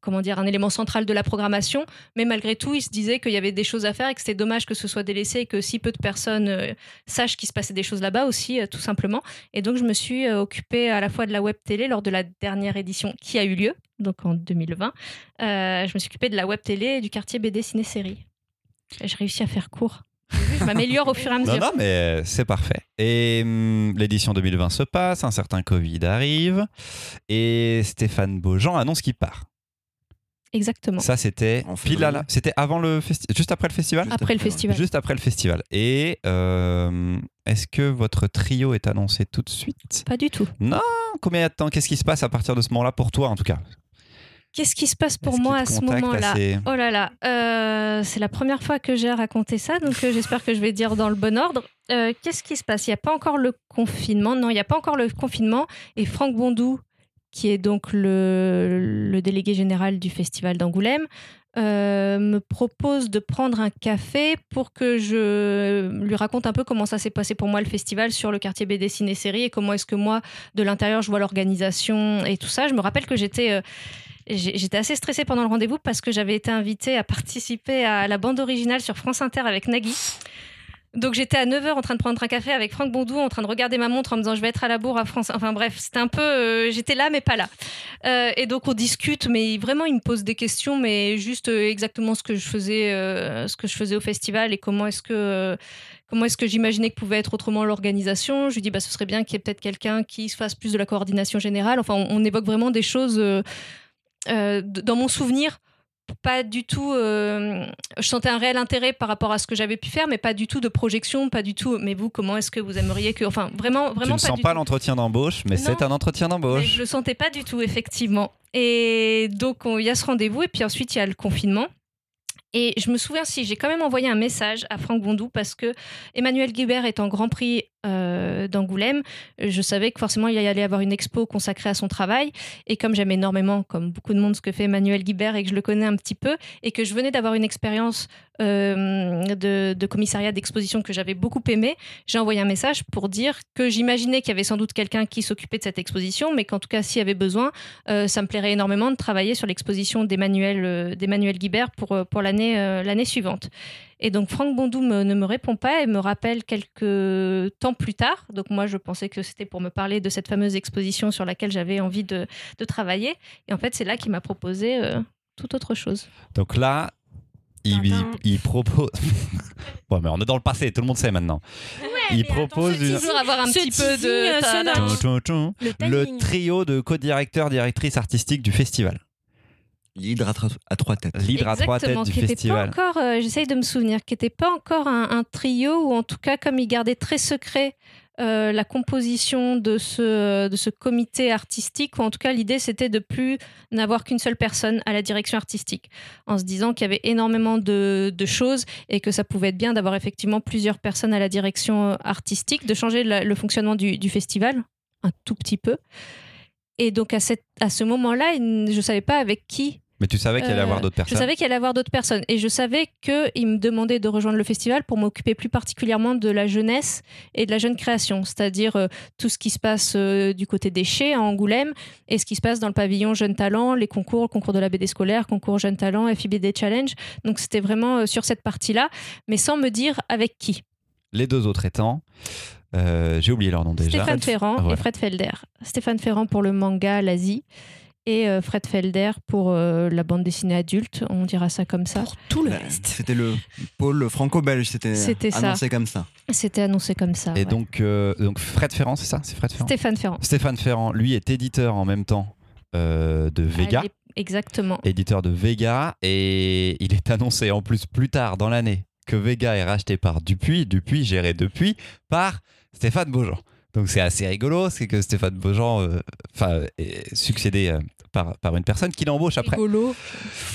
comment dire un élément central de la programmation. Mais malgré tout, il se disait qu'il y avait des choses à faire et que c'était dommage que ce soit délaissé et que si peu de personnes sachent qu'il se passait des choses là-bas aussi, tout simplement. Et donc, je me suis occupée à la fois de la web télé lors de la dernière édition qui a eu lieu, donc en 2020. Euh, je me suis occupée de la web télé et du quartier BD ciné-série. J'ai réussi à faire court. Je m'améliore au fur et à mesure. Non, non, mais euh, c'est parfait. Et hum, l'édition 2020 se passe, un certain Covid arrive, et Stéphane Beaujean annonce qu'il part. Exactement. Ça, c'était En pile à la-. C'était avant le festival, juste après le festival? Juste Après le après, festival. Juste après le festival. Et euh, est-ce que votre trio est annoncé tout de suite? Pas du tout. Combien il y a de temps? Qu'est-ce qui se passe à partir de ce moment-là pour toi, en tout cas? Qu'est-ce qui se passe pour moi à ce moment-là Oh là là, euh, c'est la première fois que j'ai à raconter ça, donc euh, j'espère que je vais dire dans le bon ordre. Euh, Qu'est-ce qui se passe? Il n'y a pas encore le confinement? Non, il n'y a pas encore le confinement. Et Franck Bondou, qui est donc le, le délégué général du Festival d'Angoulême, euh, me propose de prendre un café pour que je lui raconte un peu comment ça s'est passé pour moi le festival sur le quartier BD Ciné Série et comment est-ce que moi de l'intérieur je vois l'organisation et tout ça. Je me rappelle que j'étais euh, J'étais assez stressée pendant le rendez-vous parce que j'avais été invitée à participer à la bande originale sur France Inter avec Nagui. Donc j'étais à 9h en train de prendre un café avec Franck Bondou, en train de regarder ma montre en me disant je vais être à la bourre à France. Enfin bref, c'était un peu... euh, j'étais là mais pas là. Euh, et donc on discute, mais vraiment il me pose des questions, mais juste euh, exactement ce que je faisais, ce que je faisais au festival et comment est-ce que... est-ce que j'imaginais que pouvait être autrement l'organisation Je lui dis bah ce serait bien qu'il y ait peut-être quelqu'un qui se fasse plus de la coordination générale. Enfin, on, évoque vraiment des choses dans mon souvenir, pas du tout. euh, je sentais un réel intérêt par rapport à ce que j'avais pu faire, mais pas du tout de projection, pas du tout. Mais vous, comment est-ce que vous aimeriez que. Enfin, vraiment, Tu vraiment ne pas sens pas l'entretien d'embauche, mais c'est un entretien d'embauche. je le sentais pas du tout, effectivement. Et donc, on- il y a ce rendez-vous, et puis ensuite, il y a le confinement. Et je me souviens si j'ai quand même envoyé un message à Franck Bondou parce que Emmanuel Guibert est en Grand Prix euh, d'Angoulême. Je savais que forcément il allait avoir une expo consacrée à son travail. Et comme j'aime énormément, comme beaucoup de monde, ce que fait Emmanuel Guibert et que je le connais un petit peu, et que je venais d'avoir une expérience de, de commissariat d'exposition que j'avais beaucoup aimé, j'ai envoyé un message pour dire que j'imaginais qu'il y avait sans doute quelqu'un qui s'occupait de cette exposition, mais qu'en tout cas, s'il y avait besoin, euh, ça me plairait énormément de travailler sur l'exposition d'Emmanuel euh, Guibert pour, euh, pour l'année euh, suivante. Et donc Franck Bondou ne me répond pas et me rappelle quelques temps plus tard. Donc moi, je pensais que c'était pour me parler de cette fameuse exposition sur laquelle j'avais envie de, travailler. Et en fait, c'est là qu'il m'a proposé euh, tout autre chose. Donc là, il, il, il propose. bon, mais on est dans le passé, tout le monde sait maintenant. il propose une- Toujours avoir un ce petit peu de... euh, ta- sonore. Tchou, tchou, tchou. Le le trio de co-directeurs, directrices artistiques du festival. L'hydre à, trois têtes. L'hydre à trois têtes du festival. pas encore, euh, j'essaye de me souvenir, qui n'était pas encore un, un trio, ou en tout cas, comme il gardait très secret euh, la composition de ce, de ce comité artistique, ou en tout cas l'idée c'était de plus n'avoir qu'une seule personne à la direction artistique, en se disant qu'il y avait énormément de, de choses et que ça pouvait être bien d'avoir effectivement plusieurs personnes à la direction artistique, de changer le fonctionnement du, du festival un tout petit peu. Et donc à, cette, à ce moment-là, je ne savais pas avec qui Mais tu savais qu'il allait y avoir euh, d'autres Je personnes. savais qu'il allait y avoir d'autres personnes et je savais qu'il me demandait de rejoindre le festival pour m'occuper plus particulièrement de la jeunesse et de la jeune création, c'est-à-dire euh, tout ce qui se passe euh, du côté des Chais à Angoulême et ce qui se passe dans le pavillon Jeunes Talents, les concours, le concours de la BD scolaire, concours Jeunes Talents, FIBD Challenge. Donc c'était vraiment euh, sur cette partie-là, mais sans me dire avec qui. Les deux autres étant. J'ai oublié leur nom déjà. Stéphane Ferrand et Fred Felder. Stéphane Ferrand pour le manga L'Asie et euh, Fred Felder pour euh, la bande dessinée adulte, on dira ça comme ça. Pour tout le reste. C'était le pôle franco-belge, c'était C'était ça. annoncé comme ça. C'était annoncé comme ça. Et ouais. donc, euh, donc Fred Ferrand, c'est ça? C'est Fred Ferrand? Stéphane Ferrand. Stéphane Ferrand, lui, est éditeur en même temps euh, de Vega. Exactement. éditeur de Vega et il est annoncé en plus plus tard dans l'année que Vega est racheté par Dupuis, Dupuis géré depuis par Stéphane Beaujean. Donc c'est assez rigolo, c'est que Stéphane Beaujean euh, est succédé euh, par, par une personne qui l'embauche après. Rigolo.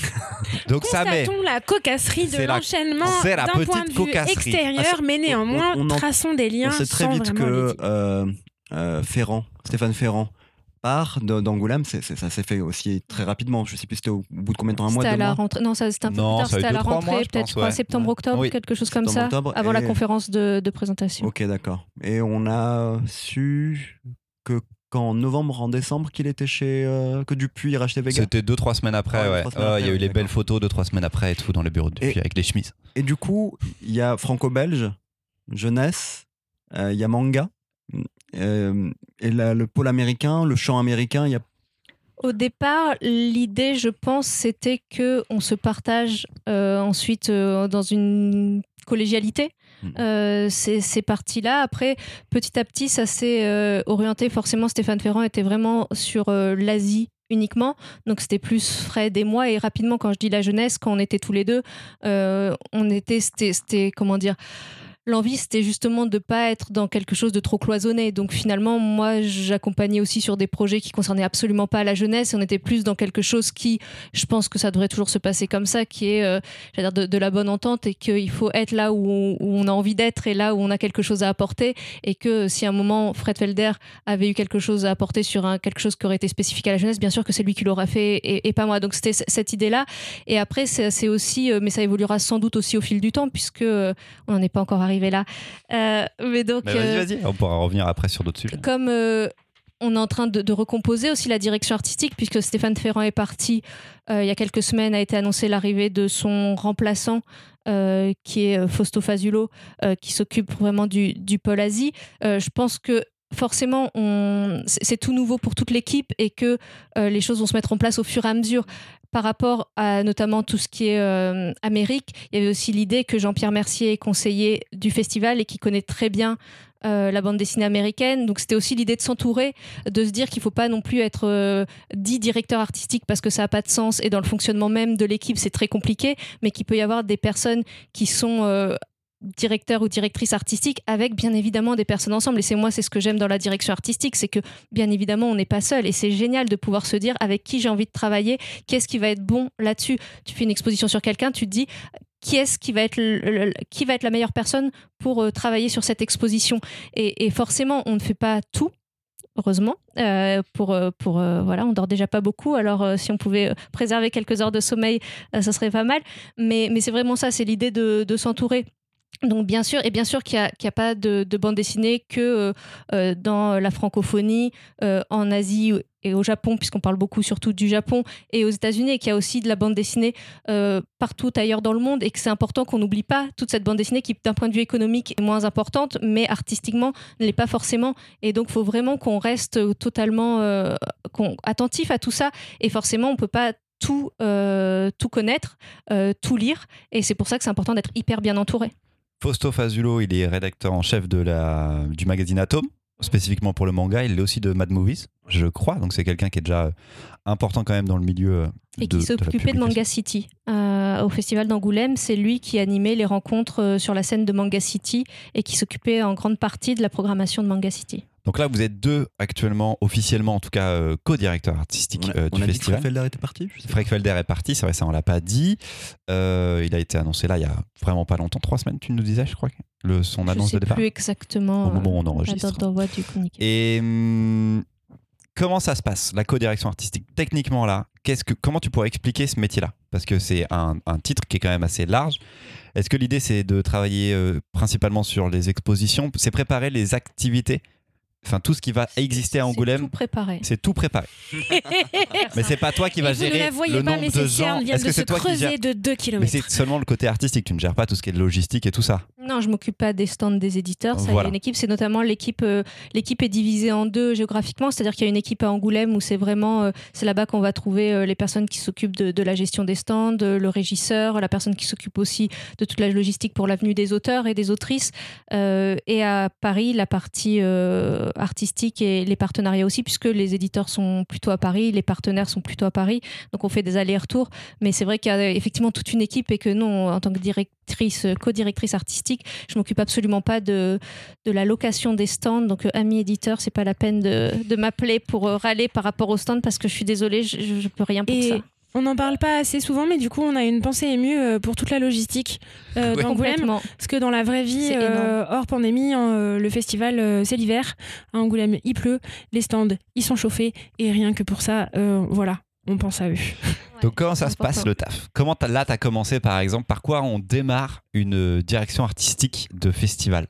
Donc ça met la cocasserie de C'est la- l'enchaînement c'est la d'un petite point de vue cocasserie. extérieur, Ah, mais néanmoins, on- on en- traçons des liens On sait très sans vite que euh, euh, Ferrand, Stéphane Ferrand, part de- d'Angoulême. Ça s'est fait aussi très rapidement. Je sais plus c'était au bout de combien de temps, un mois, C'était à la mois rentrée. Non, ça c'était un peu Non, plus tard. C'était à la rentrée, peut-être, ouais. septembre-octobre, Oui. quelque chose comme ça, octobre, avant la conférence de, de présentation. Ok, d'accord. Et on a su que qu'en novembre, en décembre, qu'il était chez euh, que Dupuis rachetait Vega. C'était deux trois semaines après, ouais. il y a eu les belles photos deux trois semaines après et tout dans les bureaux de Dupuis Et- avec les chemises. Et du coup, il y a franco-belge, jeunesse, euh, il y a manga, euh, et le pôle américain, le chant américain, il y a Au départ, l'idée, je pense, c'était que on se partage euh, ensuite euh, dans une collégialité. Euh, ces, ces parties-là. Après, petit à petit, ça s'est orienté. Forcément, Stéphane Ferrand était vraiment sur l'Asie uniquement. Donc, c'était plus Fred et moi. Et rapidement, quand je dis la jeunesse, quand on était tous les deux, on était, c'était, c'était, comment dire, L'envie, c'était justement de pas être dans quelque chose de trop cloisonné. Donc finalement, moi, j'accompagnais aussi sur des projets qui concernaient absolument pas la jeunesse. On était plus dans quelque chose qui, je pense que ça devrait toujours se passer comme ça, qui est euh, de, la bonne entente et qu'il faut être là où on, a envie d'être et là où on a quelque chose à apporter. Et que si à un moment Fred Felder avait eu quelque chose à apporter sur un, quelque chose qui aurait été spécifique à la jeunesse, bien sûr que c'est lui qui l'aura fait et, et pas moi. Donc c'était cette idée-là. Et après, c'est c'est aussi, euh, mais ça évoluera sans doute aussi au fil du temps puisque euh, on n'en est pas encore arrivé là. Euh, mais donc, vas-y, euh, vas-y, on pourra revenir après sur d'autres sujets. comme euh, on est en train de, de recomposer aussi la direction artistique, puisque Stéphane Ferrand est parti euh, il y a quelques semaines, a été annoncé l'arrivée de son remplaçant. euh, qui est Fausto Fazulo, euh, qui s'occupe vraiment du, du pôle Asie. Je pense que forcément, c'est tout nouveau pour toute l'équipe et que euh, les choses vont se mettre en place au fur et à mesure. Par rapport à notamment tout ce qui est euh, Amérique, il y avait aussi l'idée que Jean-Pierre Mercier est conseiller du festival et qui connaît très bien euh, la bande dessinée américaine. Donc c'était aussi l'idée de s'entourer, de se dire qu'il ne faut pas non plus être dit directeur artistique parce que ça n'a pas de sens et dans le fonctionnement même de l'équipe c'est très compliqué, mais qu'il peut y avoir des personnes qui sont directeurs ou directrices artistiques avec bien évidemment des personnes ensemble. Et c'est moi, c'est ce que j'aime dans la direction artistique, c'est que bien évidemment on n'est pas seul. Et c'est génial de pouvoir se dire avec qui j'ai envie de travailler, qu'est-ce qui va être bon là-dessus. Tu fais une exposition sur quelqu'un, tu te dis qui est-ce qui va être qui va être la meilleure personne pour euh, travailler sur cette exposition? Et, forcément on ne fait pas tout heureusement euh, pour euh, pour voilà on dort déjà pas beaucoup. Alors si on pouvait préserver quelques heures de sommeil ça serait pas mal. Mais mais c'est vraiment ça c'est l'idée de s'entourer donc bien sûr, et bien sûr qu'il n'y a, pas de, de bande dessinée que euh, euh, dans la francophonie, euh, en Asie et au Japon, puisqu'on parle beaucoup surtout du Japon, et aux États-Unis, et qu'il y a aussi de la bande dessinée partout ailleurs dans le monde, et que c'est important qu'on n'oublie pas toute cette bande dessinée qui, d'un point de vue économique, est moins importante, mais artistiquement ne l'est pas forcément. Et donc, il faut vraiment qu'on reste totalement attentif à tout ça, et forcément, on ne peut pas tout, tout connaître, tout lire, et c'est pour ça que c'est important d'être hyper bien entouré. Fausto Fazulo, il est rédacteur en chef de la, du magazine Atom, spécifiquement pour le manga. Il est aussi de Mad Movies, je crois. Donc c'est quelqu'un qui est déjà euh, important quand même dans le milieu. euh, Et de- qui s'occupait de. Manga City euh, au festival d'Angoulême. C'est lui qui animait les rencontres sur la scène de Manga City et qui s'occupait en grande partie de la programmation de Manga City. Donc là, vous êtes deux actuellement, officiellement en tout cas, euh, co-directeurs artistiques On a, euh, on du a dit que festival. Felder était parti je sais pas. Frank Felder est parti, c'est vrai, ça on l'a pas dit. Euh, il a été annoncé là il y a vraiment pas longtemps, trois semaines, tu nous disais, je crois, le, son Je annonce sais de départ. plus exactement Au moment où on la enregistre. du communiqué. Et hum, comment ça se passe, la co-direction artistique? Techniquement là, qu'est-ce que, comment tu pourrais expliquer ce métier-là? Parce que c'est un, un titre qui est quand même assez large. Est-ce que l'idée c'est de travailler euh, principalement sur les expositions? C'est préparer les activités Enfin, tout ce qui va exister à C'est Angoulême, tout préparé. c'est tout préparé. Mais c'est pas toi qui vas Et vous ne gérer la voyez le pas, mais ces cernes gens. viennent de se c'est creuser de 2 Mais km. c'est seulement le côté artistique, tu ne gères pas tout ce qui est de logistique et tout ça. Non, je m'occupe pas des stands des éditeurs. Ça, y a une équipe. C'est notamment l'équipe. euh, l'équipe est divisée en deux géographiquement, c'est-à-dire qu'il y a une équipe à Angoulême où c'est vraiment, euh, c'est là-bas qu'on va trouver euh, les personnes qui s'occupent de, de la gestion des stands, le régisseur, la personne qui s'occupe aussi de toute la logistique pour l'avenue des auteurs et des autrices. Et à Paris, la partie artistique et les partenariats aussi, puisque les éditeurs sont plutôt à Paris, les partenaires sont plutôt à Paris. Donc on fait des allers-retours. Mais c'est vrai qu'il y a effectivement toute une équipe et que non, en tant que directrice, co-directrice artistique, je m'occupe absolument pas de, de la location des stands. Donc, euh, ami éditeur, c'est pas la peine de, de m'appeler pour euh, râler par rapport aux stands parce que je suis désolée, je, je, je peux rien pour Et ça. On n'en parle pas assez souvent, mais du coup, on a une pensée émue euh, pour toute la logistique euh, Ouais. d'Angoulême. Parce que dans la vraie vie, euh, hors pandémie, euh, le festival, euh, c'est l'hiver. À Angoulême, il pleut. Les stands, ils sont chauffés. Et rien que pour ça, euh, voilà, on pense à eux. Donc comment ça se passe le taf? Comment là tu as commencé par exemple? Par quoi on démarre une direction artistique de festival?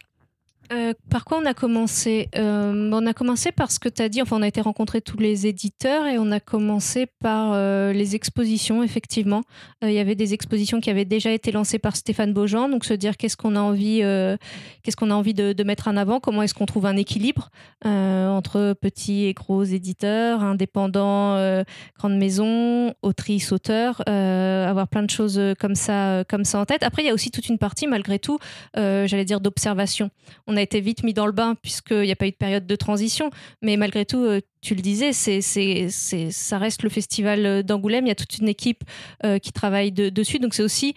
Euh, par quoi on a commencé Euh, On a commencé par ce que tu as dit. Enfin, on a été rencontrer tous les éditeurs et on a commencé par euh, les expositions, effectivement. Il y avait des expositions qui avaient déjà été lancées par Stéphane Beaujean. Donc, se dire qu'est-ce qu'on a envie, qu'est-ce qu'on a envie de, mettre en avant, comment est-ce qu'on trouve un équilibre entre petits et gros éditeurs, indépendants, grandes maisons, autrices, auteurs, avoir plein de choses comme ça, comme ça en tête. Après, il y a aussi toute une partie, malgré tout, j'allais dire d'observation on a été vite mis dans le bain puisqu'il n'y a pas eu de période de transition. Mais malgré tout, euh, tu le disais, c'est, ça reste le festival euh, d'Angoulême. Il y a toute une équipe euh, qui travaille de- dessus. Donc c'est aussi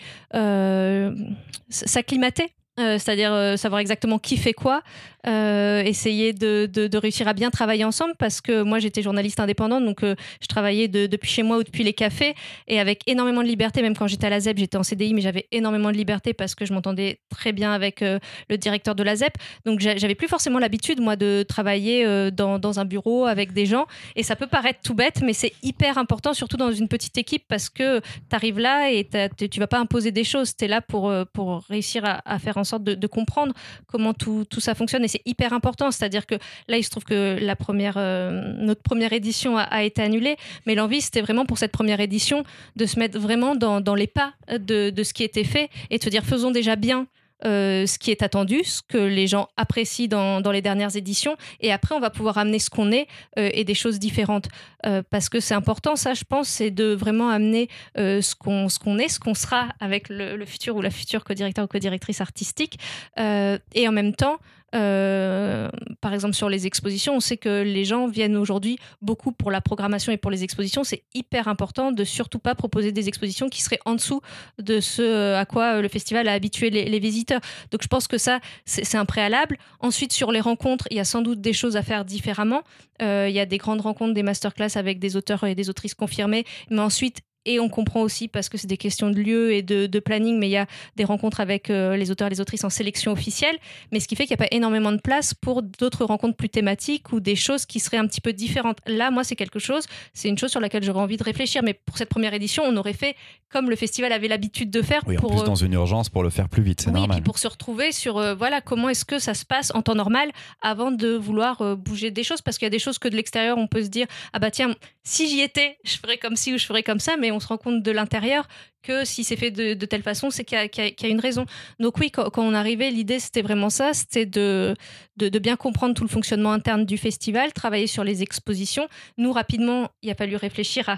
s'acclimater. Euh, c'est-à-dire euh, savoir exactement qui fait quoi, euh, essayer de, de- réussir à bien travailler ensemble parce que moi j'étais journaliste indépendante donc je travaillais de- depuis chez moi ou depuis les cafés et avec énormément de liberté. Même quand j'étais à la ZEP j'étais en CDI mais j'avais énormément de liberté parce que je m'entendais très bien avec le directeur de la ZEP. Donc j'a- j'avais plus forcément l'habitude moi de travailler dans, dans un bureau avec des gens et ça peut paraître tout bête mais c'est hyper important surtout dans une petite équipe parce que tu arrives là et tu tu vas pas imposer des choses. Tu es là pour, pour réussir à, à faire en sorte de, comprendre comment tout, tout ça fonctionne. Et c'est hyper important. C'est à dire que là il se trouve que la première euh, notre première édition a, a été annulée. Mais l'envie c'était vraiment pour cette première édition de se mettre vraiment dans, dans les pas de, de ce qui était fait et de se dire faisons déjà bien euh, ce qui est attendu, ce que les gens apprécient dans, dans les dernières éditions. Et après, on va pouvoir amener ce qu'on est euh, et des choses différentes. Euh, parce que c'est important, ça, je pense, c'est de vraiment amener ce qu'on est, ce qu'on sera avec le, futur ou la future co-directeur ou co-directrice artistique. Et en même temps, euh, par exemple, sur les expositions, on sait que les gens viennent aujourd'hui beaucoup pour la programmation et pour les expositions. C'est hyper important de surtout pas proposer des expositions qui seraient en dessous de ce à quoi le festival a habitué les, visiteurs. Donc je pense que ça, c'est un préalable. Ensuite, sur les rencontres, il y a sans doute des choses à faire différemment. Euh, il y a des grandes rencontres, des masterclass avec des auteurs et des autrices confirmés. Mais ensuite, et on comprend aussi parce que c'est des questions de lieu et de, de planning, mais il y a des rencontres avec euh, les auteurs et les autrices en sélection officielle. Mais ce qui fait qu'il n'y a pas énormément de place pour d'autres rencontres plus thématiques ou des choses qui seraient un petit peu différentes. Là, moi, c'est quelque chose, c'est une chose sur laquelle j'aurais envie de réfléchir. Mais pour cette première édition, on aurait fait comme le festival avait l'habitude de faire. Oui, en pour, plus euh, dans une urgence pour le faire plus vite, c'est oui, normal. puis pour se retrouver sur euh, voilà comment est-ce que ça se passe en temps normal avant de vouloir euh, bouger des choses parce qu'il y a des choses que de l'extérieur on peut se dire ah bah tiens si j'y étais je ferais comme ci ou je ferais comme ça mais on se rend compte de l'intérieur que si c'est fait de, telle façon c'est qu'il y, a- une raison. Donc oui quand, on arrivait l'idée c'était vraiment ça c'était de de bien comprendre tout le fonctionnement interne du festival travailler sur les expositions. Nous rapidement il a fallu réfléchir à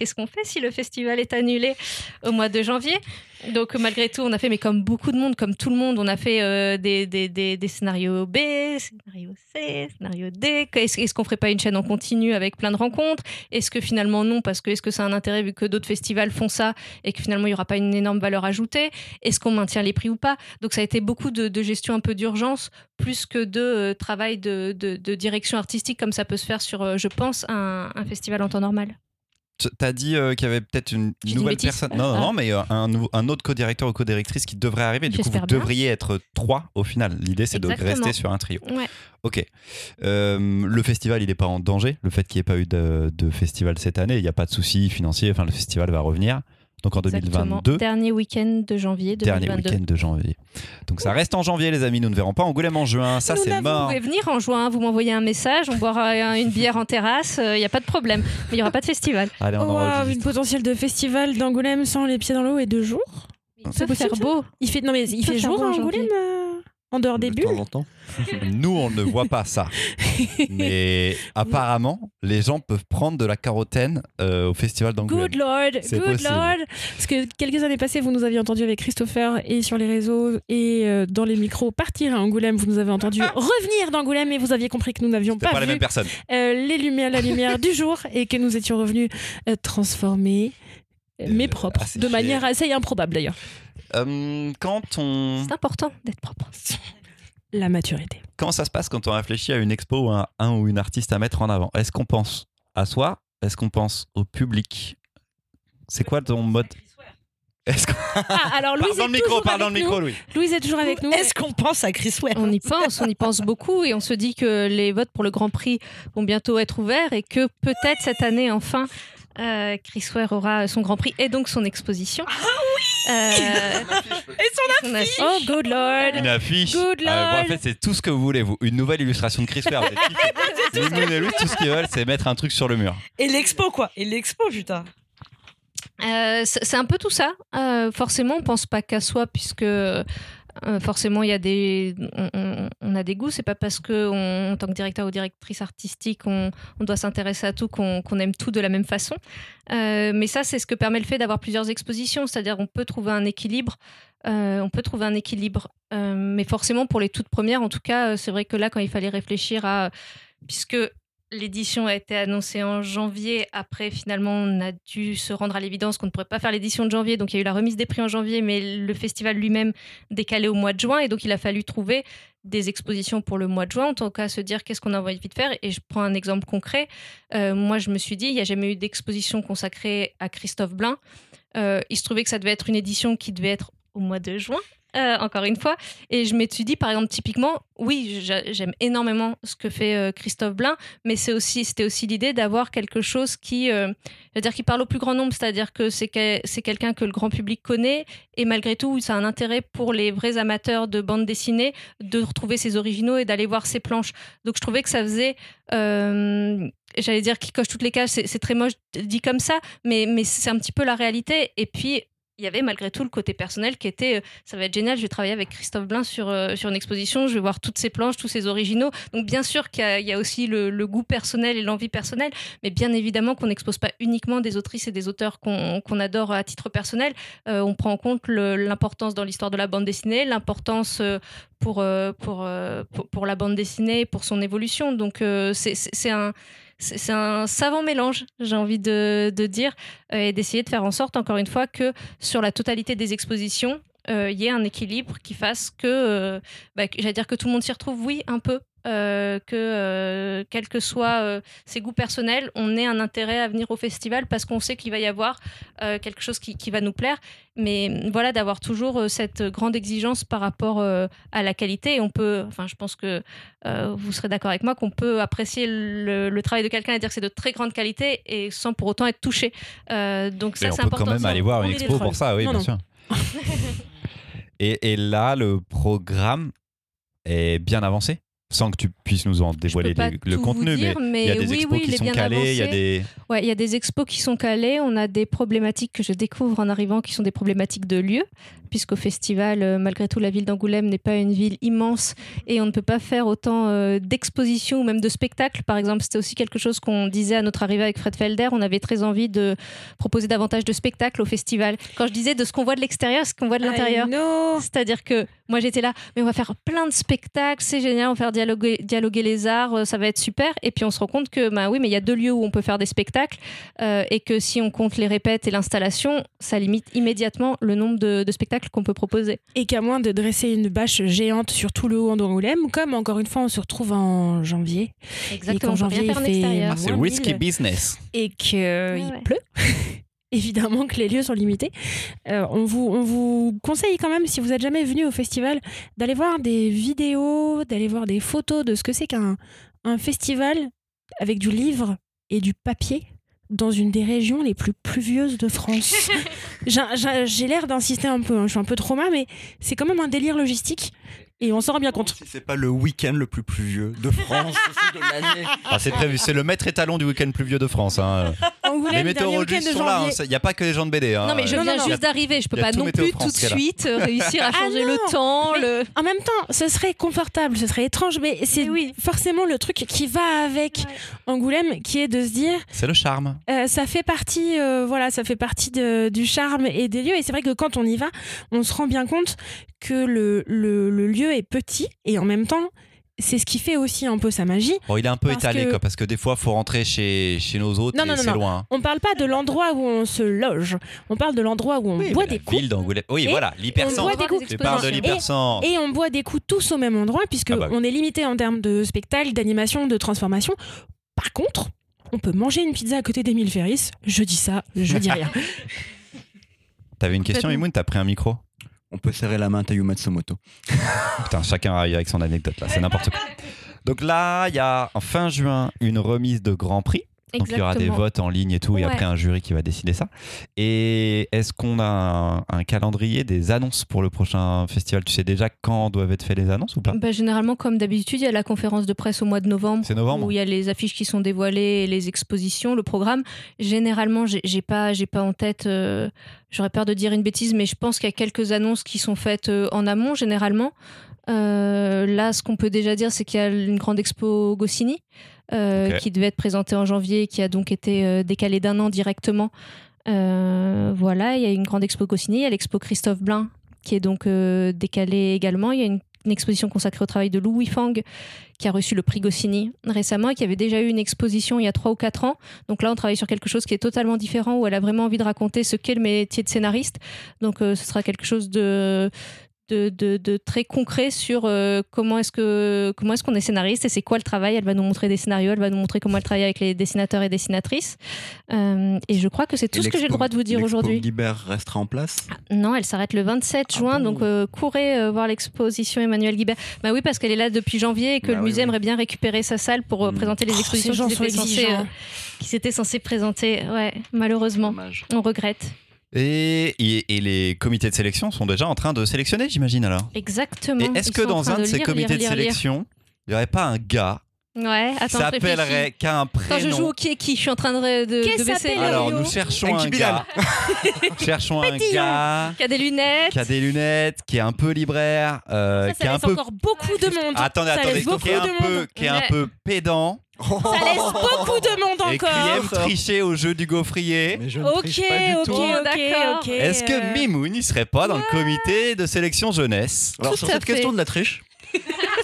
qu'est-ce qu'on fait si le festival est annulé au mois de janvier? Donc malgré tout, on a fait, mais comme beaucoup de monde, comme tout le monde, on a fait euh, des, scénarios B, scénario C, scénario D. Est-ce est qu'on ferait pas une chaîne en continu avec plein de rencontres? Est-ce que finalement non, parce que est-ce que c'est un intérêt vu que d'autres festivals font ça et que finalement il y aura pas une énorme valeur ajoutée? Est-ce qu'on maintient les prix ou pas? Donc ça a été beaucoup de, gestion un peu d'urgence, plus que de euh, travail de, direction artistique comme ça peut se faire sur, euh, je pense, un festival en temps normal. T'as dit euh, qu'il y avait peut-être une J'ai nouvelle une bêtise. personne. Non, non, Ah. non, mais euh, un, autre co-directeur ou co-directrice qui devrait arriver. Du coup, vous bien. devriez être trois au final. L'idée, c'est de rester sur un trio. Ouais. Ok. Euh, le festival, il n'est pas en danger. Le fait qu'il n'y ait pas eu de, de festival cette année, il n'y a pas de souci financier. Enfin, le festival va revenir. Donc en Exactement. 2022. Dernier week-end de janvier Dernier 2022. week-end de janvier. Donc ça reste en janvier, les amis. Nous ne verrons pas Angoulême en juin. Ça, c'est mort. Vous pouvez venir en juin, vous m'envoyez un message, on boira un- une bière en terrasse, il n'y a pas de problème. Mais il n'y aura pas de festival. Allez, on Oh, une potentiel de festival d'Angoulême sans les pieds dans l'eau et deux jours. Il C'est peut faire beau. Il fait non mais il fait jour à Angoulême euh, en dehors des de bulles. temps en temps. Nous, on ne voit pas ça. Mais apparemment, les gens peuvent prendre de la carotène euh, au festival d'Angoulême. Good Lord, good possible. Lord. Parce que quelques années passées, vous nous aviez entendu avec Christopher et sur les réseaux et euh, dans les micros partir à Angoulême. Vous nous avez entendu revenir d'Angoulême et vous aviez compris que nous n'avions pas, pas les vu mêmes personnes. euh, les lumières, la lumière du jour et que nous étions revenus transformés, mais Euh, propres, assez de cher. manière assez improbable d'ailleurs. Euh, quand on C'est important d'être propre. La maturité. comment ça se passe quand on réfléchit à une expo ou à un ou une artiste à mettre en avant Est-ce qu'on pense à soi? Est-ce qu'on pense au public? C'est quoi ton mode? Est-ce qu'on Ah, alors parle Louise dans est le micro, dans le micro. Louis. Louise est toujours avec nous. Est-ce qu'on pense à Chris Ware? On y pense, on y pense beaucoup et on se dit que les votes pour le Grand Prix vont bientôt être ouverts et que peut-être cette année, enfin, euh, Chris Ware aura son Grand Prix et donc son exposition. Ah oui Et son Oh, good Lord. Une affiche. Good Euh, bon, en Lord. fait, c'est tout ce que vous voulez, vous. Une nouvelle illustration de Chris Ware. et Louis, tout ce qu'ils veulent, c'est mettre un truc sur le mur. Et l'expo, quoi. Et l'expo, putain. Euh, c'est un peu tout ça. Euh, forcément, on pense pas qu'à soi puisque euh, forcément il y a des, on, a des goûts. C'est pas parce que on- en tant que directeur ou directrice artistique, on, doit s'intéresser à tout qu'on aime tout de la même façon. Euh, mais ça, c'est ce que permet le fait d'avoir plusieurs expositions. C'est-à-dire, on peut trouver un équilibre. euh, on peut trouver un équilibre, mais forcément pour les toutes premières, en tout cas, c'est vrai que là, quand il fallait réfléchir à, puisque L'édition a été annoncée en janvier. Après, finalement, on a dû se rendre à l'évidence qu'on ne pourrait pas faire l'édition de janvier. Donc, il y a eu la remise des prix en janvier, mais le festival lui-même décalé au mois de juin. Et donc, il a fallu trouver des expositions pour le mois de juin, en tout cas se dire qu'est-ce qu'on a envie de faire. Et je prends un exemple concret. Euh, moi, je me suis dit, il n'y a jamais eu d'exposition consacrée à Christophe Blain. Euh, il se trouvait que ça devait être une édition qui devait être au mois de juin. Euh, encore une fois, et je dit, par exemple, typiquement, oui, j'a- j'aime énormément ce que fait euh, Christophe Blain, mais c'est aussi, c'était aussi l'idée d'avoir quelque chose qui, euh, c'est-à-dire qui parle au plus grand nombre, c'est-à-dire que c'est c'est quelqu'un que le grand public connaît, et malgré tout, ça a un intérêt pour les vrais amateurs de bande dessinée de retrouver ses originaux et d'aller voir ses planches. Donc je trouvais que ça faisait, euh, j'allais dire qu'il coche toutes les cases, c'est c'est très moche dit comme ça, mais, mais c'est un petit peu la réalité. Et puis il y avait malgré tout le côté personnel qui était euh, ça va être génial, je vais travailler avec Christophe Blain sur, euh, sur une exposition, je vais voir toutes ses planches, tous ses originaux. Donc bien sûr qu'il y, a- aussi le, goût personnel et l'envie personnelle, mais bien évidemment qu'on n'expose pas uniquement des autrices et des auteurs qu'on adore à titre personnel. Euh, on prend en compte l'importance dans l'histoire de la bande dessinée, l'importance pour, pour, pour, pour la bande dessinée, pour son évolution. Donc c'est un... C'est un savant mélange, j'ai envie de, dire, euh, et d'essayer de faire en sorte, encore une fois, que sur la totalité des expositions, euh, il y ait un équilibre qui fasse euh, bah, que- j'allais dire que tout le monde s'y retrouve, oui, un peu, euh, que euh, quels que soient euh, ses goûts personnels, on ait un intérêt à venir au festival parce qu'on sait qu'il va y avoir euh, quelque chose qui, qui va nous plaire. Mais voilà, d'avoir toujours euh, cette grande exigence par rapport euh, à la qualité. Et on peut, enfin, je pense que euh, vous serez d'accord avec moi qu'on peut apprécier le, le travail de quelqu'un et dire que c'est de très grande qualité et sans pour autant être touché. Euh, donc ça, Et on c'est peut important. quand même aller voir on une expo pour ça, oui, Non, bien non. sûr. et, et là, le programme est bien avancé? Sans que tu puisses nous en dévoiler les- le contenu, dire, mais il y a des oui, expos oui, qui sont calés, il y a des. Ouais, il y a des expos qui sont calés. On a des problématiques que je découvre en arrivant qui sont des problématiques de lieu, puisqu'au festival, euh, malgré tout, la ville d'Angoulême n'est pas une ville immense et on ne peut pas faire autant euh, d'expositions ou même de spectacles. Par exemple, c'était aussi quelque chose qu'on disait à notre arrivée avec Fred Felder. On avait très envie de proposer davantage de spectacles au festival. Quand je disais de ce qu'on voit de l'extérieur, ce qu'on voit de l'intérieur. Non. C'est-à-dire que moi j'étais là, mais on va faire plein de spectacles, c'est génial, on va faire dialoguer, dialoguer les arts, euh, ça va être super. Et puis on se rend compte que, bah oui, mais il y a deux lieux où on peut faire des spectacles euh, et que si on compte les répètes et l'installation, ça limite immédiatement le nombre de, de spectacles qu'on peut proposer. Et qu'à moins de dresser une bâche géante sur tout le haut d'Angoulême, comme encore une fois on se retrouve en janvier Exactement, rien janvier, il fait. Ah, c'est whisky business. et qu'il ouais. pleut, évidemment que les lieux sont limités, euh, on, vous, on vous conseille quand même, si vous n'êtes jamais venu au festival, d'aller voir des vidéos, d'aller voir des photos de ce que c'est qu'un un festival avec du livre et du papier dans une des régions les plus pluvieuses de France. J'ai- l'air d'insister un peu, hein, je suis un peu trauma, mais c'est quand même un délire logistique et on s'en rend bien compte. Si c'est pas le week-end le plus pluvieux de France aussi de l'année. Ah, c'est prévu, c'est le maître étalon du week-end pluvieux de France. hein. Angoulême, Les dernier week-end météorologistes de sont là, janvier. il n'y a pas que les gens de BD. hein. Non mais je Non, viens non, non. juste d'arriver, je peux Il y a pas tout non Météo plus France tout de qui est là. suite euh, réussir à Ah changer non, le temps. mais- Le... En même temps, ce serait confortable, ce serait étrange, mais c'est forcément le truc qui va avec Angoulême, qui est de se dire, C'est le charme. euh, ça fait partie, euh, voilà, ça fait partie de- du charme et des lieux. Et c'est vrai que quand on y va, on se rend bien compte que le, le- le lieu est petit et en même temps, c'est ce qui fait aussi un peu sa magie. Bon, il est un peu étalé, que- quoi, parce que des fois, faut rentrer chez, chez nos hôtes Non, et non, non, c'est loin. On parle pas de l'endroit où on se loge, on parle de l'endroit où on Oui, boit des coups. ville. Oui, voilà, on l'hypercentre. boit des coups. Tu parles de Et- l'hypercentre. Et on boit des coups tous au même endroit, puisque Ah bah oui. on est limité en termes de spectacle, d'animation, de transformation. Par contre, on peut manger une pizza à côté d'Emile Ferris. Je dis ça, je dis rien. T'avais une question. Imoun? T'as pris un micro? On peut serrer la main à Tayu Matsumoto. Putain, chacun arrive avec son anecdote là, c'est n'importe quoi. Donc là, il y a en fin juin une remise de Grand Prix. Donc il y aura des votes en ligne et tout, et après un jury qui va décider ça. Et est-ce qu'on a un, un calendrier des annonces pour le prochain festival? Tu sais déjà quand doivent être faites les annonces ou pas? Bah, généralement, comme d'habitude, il y a la conférence de presse au mois de novembre. C'est novembre Où il y a les affiches qui sont dévoilées, les expositions, le programme. Généralement, j'ai pas, pas en tête. euh, J'aurais peur de dire une bêtise, mais je pense qu'il y a quelques annonces qui sont faites euh, en amont, généralement. Euh, là, ce qu'on peut déjà dire, c'est qu'il y a une grande expo Goscinny euh, qui devait être présentée en janvier, qui a donc été euh, décalée d'un an directement. Euh, voilà, il y a une grande expo Goscinny, il y a l'expo Christophe Blain qui est donc décalée également. Il y a une, une exposition consacrée au travail de Louis Fang qui a reçu le prix Goscinny récemment et qui avait déjà eu une exposition il y a 3 ou 4 ans. Donc là, on travaille sur quelque chose qui est totalement différent où elle a vraiment envie de raconter ce qu'est le métier de scénariste. Donc euh, ce sera quelque chose de, de, de- de très concret sur euh, comment est-ce que comment est-ce qu'on est scénariste et c'est quoi le travail? Elle va nous montrer des scénarios, elle va nous montrer comment elle travaille avec les dessinateurs et dessinatrices. Euh, et je crois que c'est tout ce que j'ai le droit de vous dire aujourd'hui. Guibert restera en place? Non, elle s'arrête le 27 Ah juin, bon? donc euh, courez euh, voir l'exposition Emmanuel Guibert. Bah oui, parce qu'elle est là depuis janvier et que Bah le oui, musée oui. aimerait bien récupérer sa salle pour euh, Mm. présenter les Oh, expositions qui s'étaient censées, exigeants. euh, qui s'étaient censées présenter. Ouais, malheureusement, on regrette. Et, et- et les comités de sélection sont déjà en train de sélectionner, j'imagine alors. Exactement. Et est-ce que dans un de ces lire, comités lire, de lire, sélection, il n'y aurait pas un gars Ouais, qui attends, s'appellerait qui a un Quand je joue prénom au qui est qui, je suis en train de, de, Qu'est-ce de baisser. Alors, nous cherchons un gars. cherchons un gars Qui a des lunettes. qui a des lunettes, qui est un peu libraire, euh, Ça, qui ça est un laisse peu. encore beaucoup de monde. Attendez, Ça attendez, qui est un de peu, monde. qui est un Ouais. peu pédant Ça laisse beaucoup de monde et qui encore. aime tricher au jeu du gaufrier. Mais je ne Ok, triche pas du ok, tout. Ok, d'accord. ok. Est-ce que euh, Mimoun n'y serait pas dans le comité de sélection jeunesse? Alors Tout sur à cette fait. question de la triche,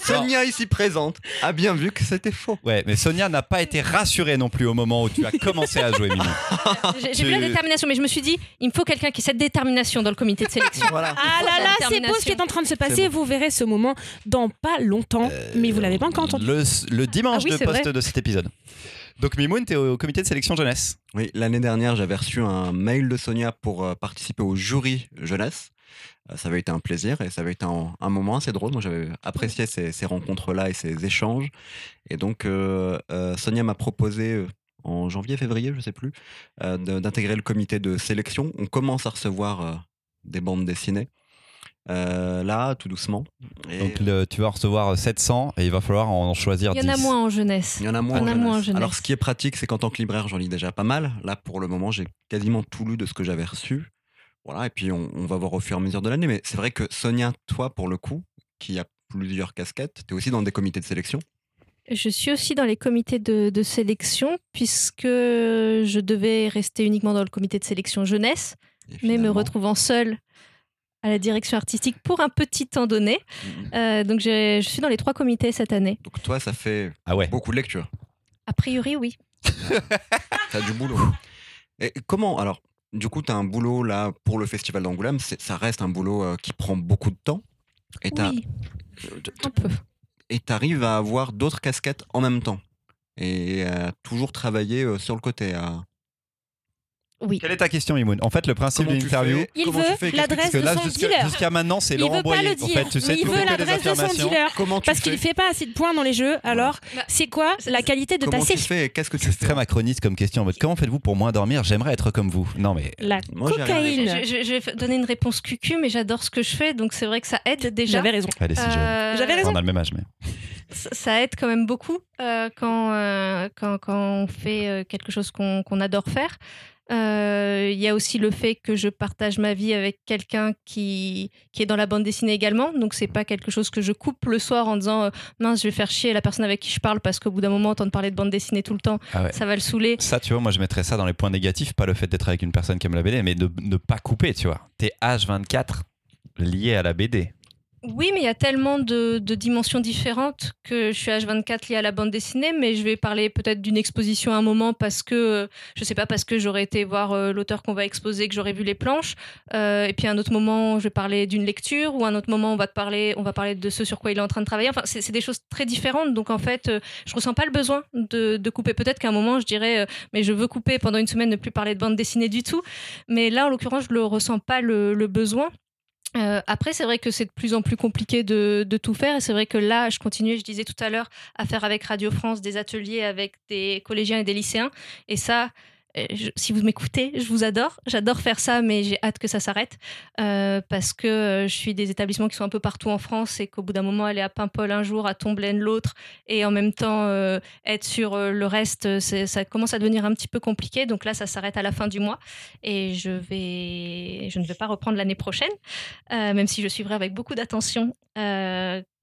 Sonia ici présente a bien vu que c'était faux. Ouais, mais Sonia n'a pas été rassurée non plus au moment où tu as commencé à jouer, Mimoun. J'ai j'ai vu la Tu- détermination, mais je me suis dit, il me faut quelqu'un qui ait cette détermination dans le comité de sélection. Voilà. Ah là là, c'est beau ce qui est en train de se passer. Vous verrez ce moment dans pas longtemps, mais vous l'avez pas encore entendu. Le, le dimanche Ah oui, de poste vrai. de cet épisode. Donc Mimoun, t'es au comité de sélection jeunesse. Oui, l'année dernière, j'avais reçu un mail de Sonia pour euh, participer au jury jeunesse. Euh, ça avait été un plaisir et ça avait été un, un moment assez drôle. Moi, j'avais apprécié ces, ces rencontres-là et ces échanges. Et donc, euh, euh, Sonia m'a proposé en janvier, février, je sais plus, euh, d'intégrer le comité de sélection. On commence à recevoir euh, des bandes dessinées. Euh, là, tout doucement. Et Donc le- tu vas recevoir 700 et il va falloir en choisir Il 10. y en a moins en jeunesse. il y en a moins. Il en a moins en jeunesse. jeunesse. Alors, ce qui est pratique, c'est qu'en tant que libraire, j'en lis déjà pas mal. Là, pour le moment, j'ai quasiment tout lu de ce que j'avais reçu. Voilà, et puis on, on va voir au fur et à mesure de l'année. Mais c'est vrai que Sonia, toi, pour le coup, qui a plusieurs casquettes, tu es aussi dans des comités de sélection? Je suis aussi dans les comités de, de sélection, puisque je devais rester uniquement dans le comité de sélection jeunesse, mais me retrouvant seule à la direction artistique pour un petit temps donné. mm, Euh, donc je, je suis dans les trois comités cette année. Donc toi, ça fait Ah ouais. beaucoup de lecture. A priori, oui. T'as du boulot. Et comment alors Du coup, t'as un boulot là pour le festival d'Angoulême. Ça reste un boulot euh, qui prend beaucoup de temps. Et Oui, euh, t- un peu. et t'arrives à avoir d'autres casquettes en même temps et à toujours travailler euh, sur le côté. à- Oui. Quelle est ta question, Imoun? En fait, le principe Comment d'une interview. fais? Il veut l'adresse de là, son dealer. jusqu'à maintenant, c'est Il Laurent veut pas Boyer. le En dire. fait, tu sais, il tu veut l'adresse de son dealer. Comment tu Parce qu'il fait pas assez de points dans les jeux. Alors, Bah, c'est quoi la qualité de ta et Qu'est-ce que tu C'est fais? très macroniste comme question. en mode, Comment faites-vous pour moins dormir J'aimerais être comme vous. Non, mais La Moi, cocaïne. Je, je- je vais donner une réponse cucu, mais j'adore ce que je fais, donc c'est vrai que ça aide déjà. J'avais raison. elle est si jeune. Euh, J'avais raison. On a le même âge, mais. ça aide quand même beaucoup euh, quand, on fait euh, quelque chose qu'on adore faire. Euh, Il y a aussi le fait que je partage ma vie avec quelqu'un qui, qui est dans la bande dessinée également. Donc, c'est pas quelque chose que je coupe le soir en disant euh, mince, je vais faire chier la personne avec qui je parle parce qu'au bout d'un moment, entendre parler de bande dessinée tout le temps, Ah ouais. ça va le saouler. Ça, tu vois, moi, je mettrais ça dans les points négatifs. Pas le fait d'être avec une personne qui aime la BD, mais de ne pas couper, tu vois. T'es H24 lié à la BD. Oui, mais il y a tellement de, dimensions différentes que je suis H24 liée à la bande dessinée, mais je vais parler peut-être d'une exposition à un moment parce que, je sais pas, parce que j'aurais été voir euh, l'auteur qu'on va exposer, que j'aurais vu les planches. Euh, et puis à un autre moment, je vais parler d'une lecture, ou à un autre moment, on va, te parler, on va parler de ce sur quoi il est en train de travailler. Enfin, c'est des choses très différentes. Donc en fait, euh, je ressens pas le besoin de, couper. Peut-être qu'à un moment, je dirais, mais je veux couper pendant une semaine, ne plus parler de bande dessinée du tout. Mais là, en l'occurrence, je le ressens pas le besoin. Euh, après, c'est vrai que c'est de plus en plus compliqué de, de tout faire. Et c'est vrai que là, je continue, je disais tout à l'heure, à faire avec Radio France des ateliers avec des collégiens et des lycéens. Et ça, si vous m'écoutez, je vous adore. J'adore faire ça, mais j'ai hâte que ça s'arrête. Euh, parce que euh, je suis des établissements qui sont un peu partout en France et qu'au bout d'un moment, aller à Paimpol un jour, à Tomblaine l'autre, et en même temps euh, être sur le reste, ça commence à devenir un petit peu compliqué. Donc là, ça s'arrête à la fin du mois. Et je, ne vais pas reprendre l'année prochaine même si je suivrai avec beaucoup d'attention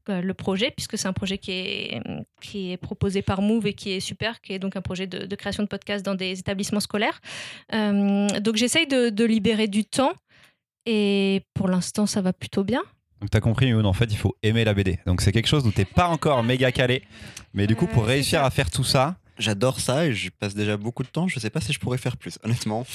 le projet, puisque c'est un projet qui est, qui est proposé par Move et qui est super, qui est donc un projet de, de création de podcasts dans des établissements scolaires. Euh, donc j'essaye de, de libérer du temps, et pour l'instant ça va plutôt bien. Donc t'as compris, Youn, en fait, il faut aimer la BD. Donc c'est quelque chose où t'es pas encore méga calé. Mais du coup, pour Euh, réussir à faire tout ça, J'adore ça et je passe déjà beaucoup de temps. Je sais pas si je pourrais faire plus, honnêtement.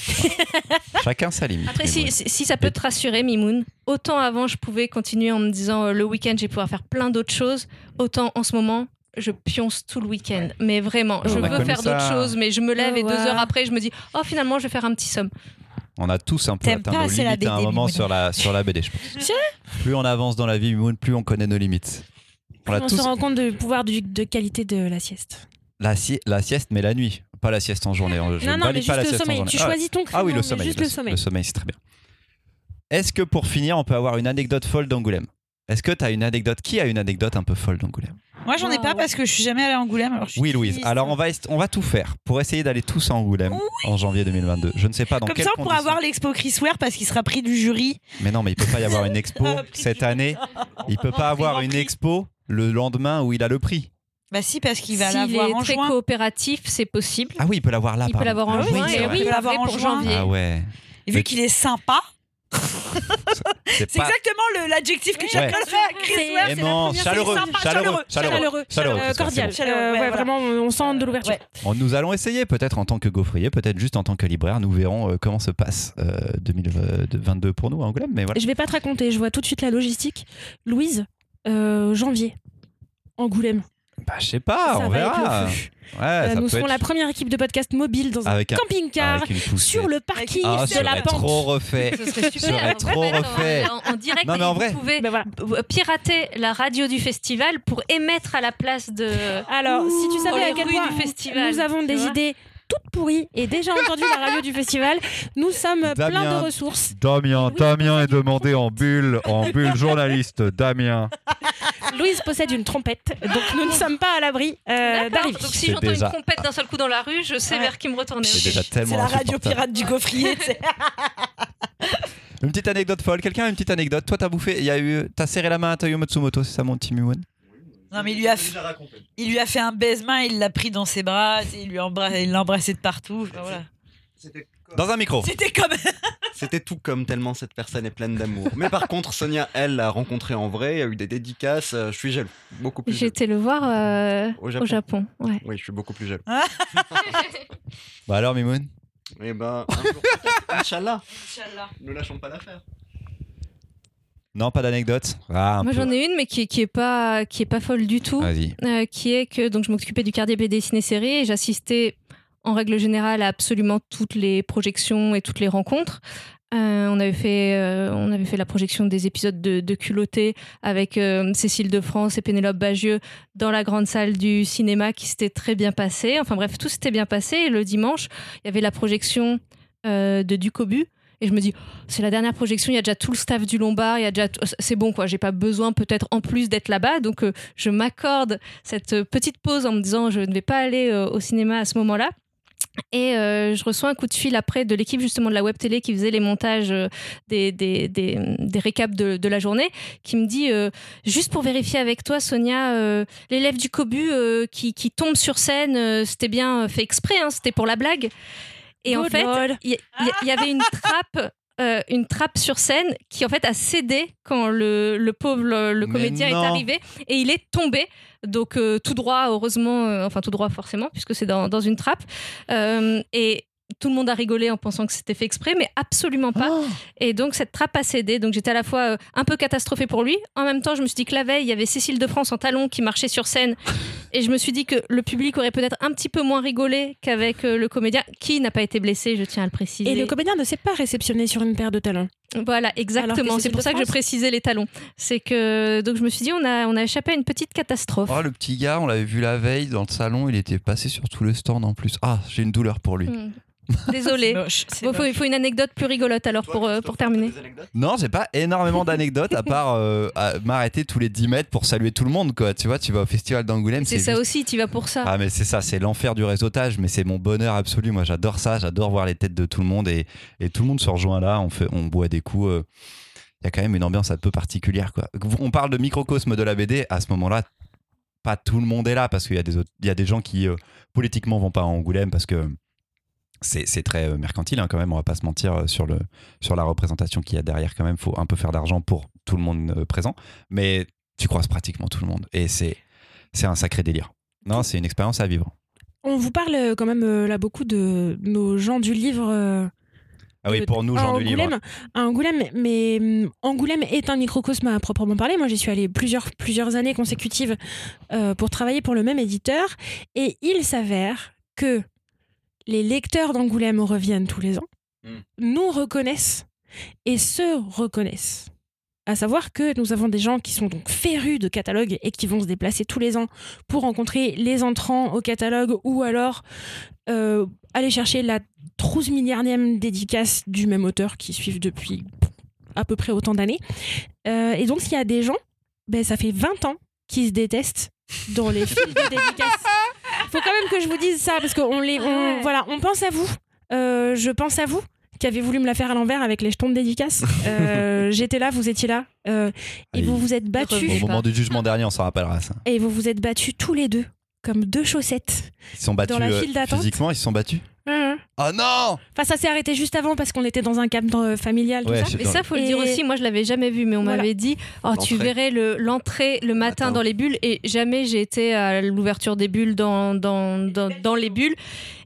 chacun sa limite. Après, si, bon. si, si ça peut te rassurer, Mimoun, autant avant je pouvais continuer en me disant euh, le week-end je vais pouvoir faire plein d'autres choses, autant en ce moment je pionce tout le week-end. Mais vraiment, je On a veux connu faire d'autres choses, mais je me lève Oh, et deux heures après je me dis oh finalement je vais faire un petit somme. On a tous un peu T'aimes atteint pas nos assez la limites à un BD, moment Mimoun. sur la, sur la BD, je pense. Plus on avance dans la vie, Moon, plus on connaît nos limites. On a On tous se rend compte du pouvoir du- de qualité de la sieste. La, si- la sieste, mais la nuit, pas la sieste en journée. Je non, non, mais pas la juste le sieste en sommeil. journée. Tu Ah, choisis ton Ah créneau, oui, le sommeil. Juste le, le sommeil. le sommeil, c'est très bien. Est-ce que pour finir, on peut avoir une anecdote folle d'Angoulême? Est-ce que tu as une anecdote? Qui a une anecdote un peu folle d'Angoulême? Moi, j'en ai pas parce que je suis jamais allée à Angoulême. alors je suis Oui, Louise. triste. Alors, on va, on va tout faire pour essayer d'aller tous à Angoulême en janvier 2022. Je ne sais pas dans Comme quelles ça, on pourra avoir l'expo Chris Ware parce qu'il sera pris du jury. Mais non, mais il peut pas y avoir une expo Ah, cette année. Il peut pas avoir une expo le lendemain où il a le prix. Bah si, parce qu'il va S'il l'avoir est en très juin. coopératif, c'est possible. Ah oui, il peut l'avoir là. il peut l'avoir en Ah juin oui, Il peut l'avoir en pour juin. janvier. Ah ouais. Et vu qu'il est sympa, C'est pas exactement l'adjectif que Ouais. j'ai fait à Chris C'est- Ware. c'est la aimant, première chaleureux, chaleureux, chaleureux, chaleureux, Chaleureux, chaleureux, euh, cordial. bon. Chaleureux, Euh, ouais, ouais, voilà. vraiment, on sent de l'ouverture. Ouais. Bon, nous allons essayer, peut-être en tant que gaufrier, peut-être juste en tant que libraire. Nous verrons euh, comment se passe euh, 2022 pour nous à Angoulême. Mais voilà. Je vais pas te raconter, je vois tout de suite la logistique. Louise, euh, janvier, Angoulême. Bah, je sais pas, Ça on verra. Ouais, Euh, ça nous serons être la première équipe de podcast mobile dans un Avec un- camping-car sur le parking Ah, de la serait pente. trop refait. Ce serait super. trop refait. En, en direct, Non, mais en vous vrai. pouvez voilà. euh, pirater la radio du festival pour émettre à la place de. Alors, si tu savais à quel point du festival, nous avons des idées toutes pourries et déjà entendu la radio du festival, nous sommes plein Damien. de ressources. Damien, Oui, Damien est demandé en bulle, en bulle journaliste. Damien. Louise possède une trompette, donc nous ne sommes pas à l'abri euh, d'arriver. Donc si j'entends déjà- une trompette d'un seul coup dans la rue, je sais Ouais. vers qui me retourner. C'est la radio pirate du gaufrier. Une petite anecdote folle. Quelqu'un a une petite anecdote Toi, t'as bouffé. Il y a eu. T'as serré la main à Tayo Matsumoto, c'est ça, mon petit Miwon? Non, mais il lui a fait, il lui a fait un baise-main, il l'a pris dans ses bras, il lui a il l'a embrassé de partout. enfin, voilà. Dans un micro. C'était comme. C'était tout comme tellement cette personne est pleine d'amour. Mais par contre, Sonia, elle, l'a rencontré en vrai, il y a eu des dédicaces. euh, Je suis jaloux. Beaucoup plus été le voir euh, Au Japon. au Japon. Ouais. Oui, je suis beaucoup plus jaloux. Bah alors, Mimoun Eh ben, peut-être, Inch'Allah, ne lâchons pas l'affaire. Non, pas d'anecdote Ah, Moi peu. j'en ai une, mais qui, qui est pas qui est pas folle du tout. Vas-y. euh, qui est que donc je m'occupais du Cardier BD ciné-série et j'assistais en règle générale à absolument toutes les projections et toutes les rencontres. Euh, on, avait fait, euh, on avait fait la projection des épisodes de, Culotté avec euh, Cécile de France et Pénélope Bagieux dans la grande salle du cinéma qui s'était très bien passé. Enfin bref, tout s'était bien passé. Le dimanche, il y avait la projection de Ducobu. Et je me dis, c'est la dernière projection, il y a déjà tout le staff du Lombard, il y a déjà, c'est bon quoi, j'ai pas besoin peut-être en plus d'être là-bas, donc je m'accorde cette petite pause en me disant je ne vais pas aller au cinéma à ce moment-là. Et euh, je reçois un coup de fil après de l'équipe justement de la web télé qui faisait les montages euh, des, des, des, des récaps de, de la journée, qui me dit euh, juste pour vérifier avec toi Sonia, euh, l'élève du Cobu euh, qui, qui tombe sur scène, euh, c'était bien fait exprès, hein, c'était pour la blague. Et en fait, il y, avait une trappe. euh, une trappe sur scène qui en fait a cédé quand le, le pauvre le, comédien est arrivé et il est tombé donc euh, tout droit heureusement euh, enfin tout droit forcément puisque c'est dans, dans une trappe Euh, et tout le monde a rigolé en pensant que c'était fait exprès, mais absolument pas. Oh. Et donc cette trappe a cédé. Donc j'étais à la fois un peu catastrophée pour lui. En même temps, je me suis dit que la veille, il y avait Cécile de France en talons qui marchait sur scène. Et je me suis dit que le public aurait peut-être un petit peu moins rigolé qu'avec euh, le comédien, qui n'a pas été blessé, je tiens à le préciser. Et le comédien ne s'est pas réceptionné sur une paire de talons. Voilà, exactement. C'est pour ça que je précisais les talons. C'est que donc je me suis dit on a on a échappé à une petite catastrophe. Oh, le petit gars, on l'avait vu la veille dans le salon, il était passé sur tout le stand en plus. Ah, j'ai une douleur pour lui. Hmm. Faut- il faut une anecdote plus rigolote alors pour, euh, pour terminer. Non, j'ai pas énormément d'anecdotes à part euh, m'arrêter tous les 10 mètres pour saluer tout le monde, quoi. Tu vois, tu vas au festival d'Angoulême, C'est ça juste- aussi, tu vas pour ça. Ah mais c'est ça, c'est l'enfer du réseautage, mais c'est mon bonheur absolu. Moi j'adore ça, j'adore voir les têtes de tout le monde et, et tout le monde se rejoint là, on, fait, on boit des coups. euh. Il y a quand même une ambiance un peu particulière. Quoi. On parle de microcosme de la BD, à ce moment-là, pas tout le monde est là parce qu'il y, a des autres- il y a des gens qui euh, politiquement vont pas à Angoulême parce que c'est c'est très euh, mercantile hein, quand même, on va pas se mentir euh, sur, le, sur la représentation qu'il y a derrière quand même, faut un peu faire d'argent pour tout le monde euh, présent, mais tu croises pratiquement tout le monde et c'est c'est un sacré délire. Non, c'est une expérience à vivre. On vous parle quand même là beaucoup de nos gens du livre. Ah oui, pour nous, gens du livre. Angoulême, à Angoulême, mais hum, Angoulême est un microcosme à proprement parler. Moi, j'y suis allée plusieurs, plusieurs années consécutives euh, pour travailler pour le même éditeur. Et il s'avère que les lecteurs d'Angoulême reviennent tous les ans, Mm. nous reconnaissent et se reconnaissent. À savoir que nous avons des gens qui sont donc férus de catalogue et qui vont se déplacer tous les ans pour rencontrer les entrants au catalogue ou alors euh, aller chercher la trousse milliardième dédicace du même auteur qui suivent depuis à peu près autant d'années. Euh, et donc, s'il y a des gens, ben, ça fait 20 ans qu'ils se détestent dans les fils de dédicace. Faut quand même que je vous dise ça parce qu'on les, on, Ouais. voilà, on pense à vous. Euh, je pense à vous qui avez voulu me la faire à l'envers avec les jetons de dédicace. Euh, J'étais là, vous étiez là, euh, et vous vous êtes battus. Au moment du jugement dernier, on s'en rappellera ça. Et vous vous êtes battus tous les deux comme deux chaussettes. Ils se sont battus Dans la euh, file d'attente physiquement, ils se sont battus? Oh non Enfin, ça s'est arrêté juste avant parce qu'on était dans un cadre euh, familial. tout Ouais, ça. Mais ça, faut le dire aussi. Moi, je l'avais jamais vu, mais on Voilà. m'avait dit oh, tu verrais le- l'entrée le, matin dans les bulles. Et jamais j'ai été à l'ouverture des bulles dans, dans, dans, dans les bulles.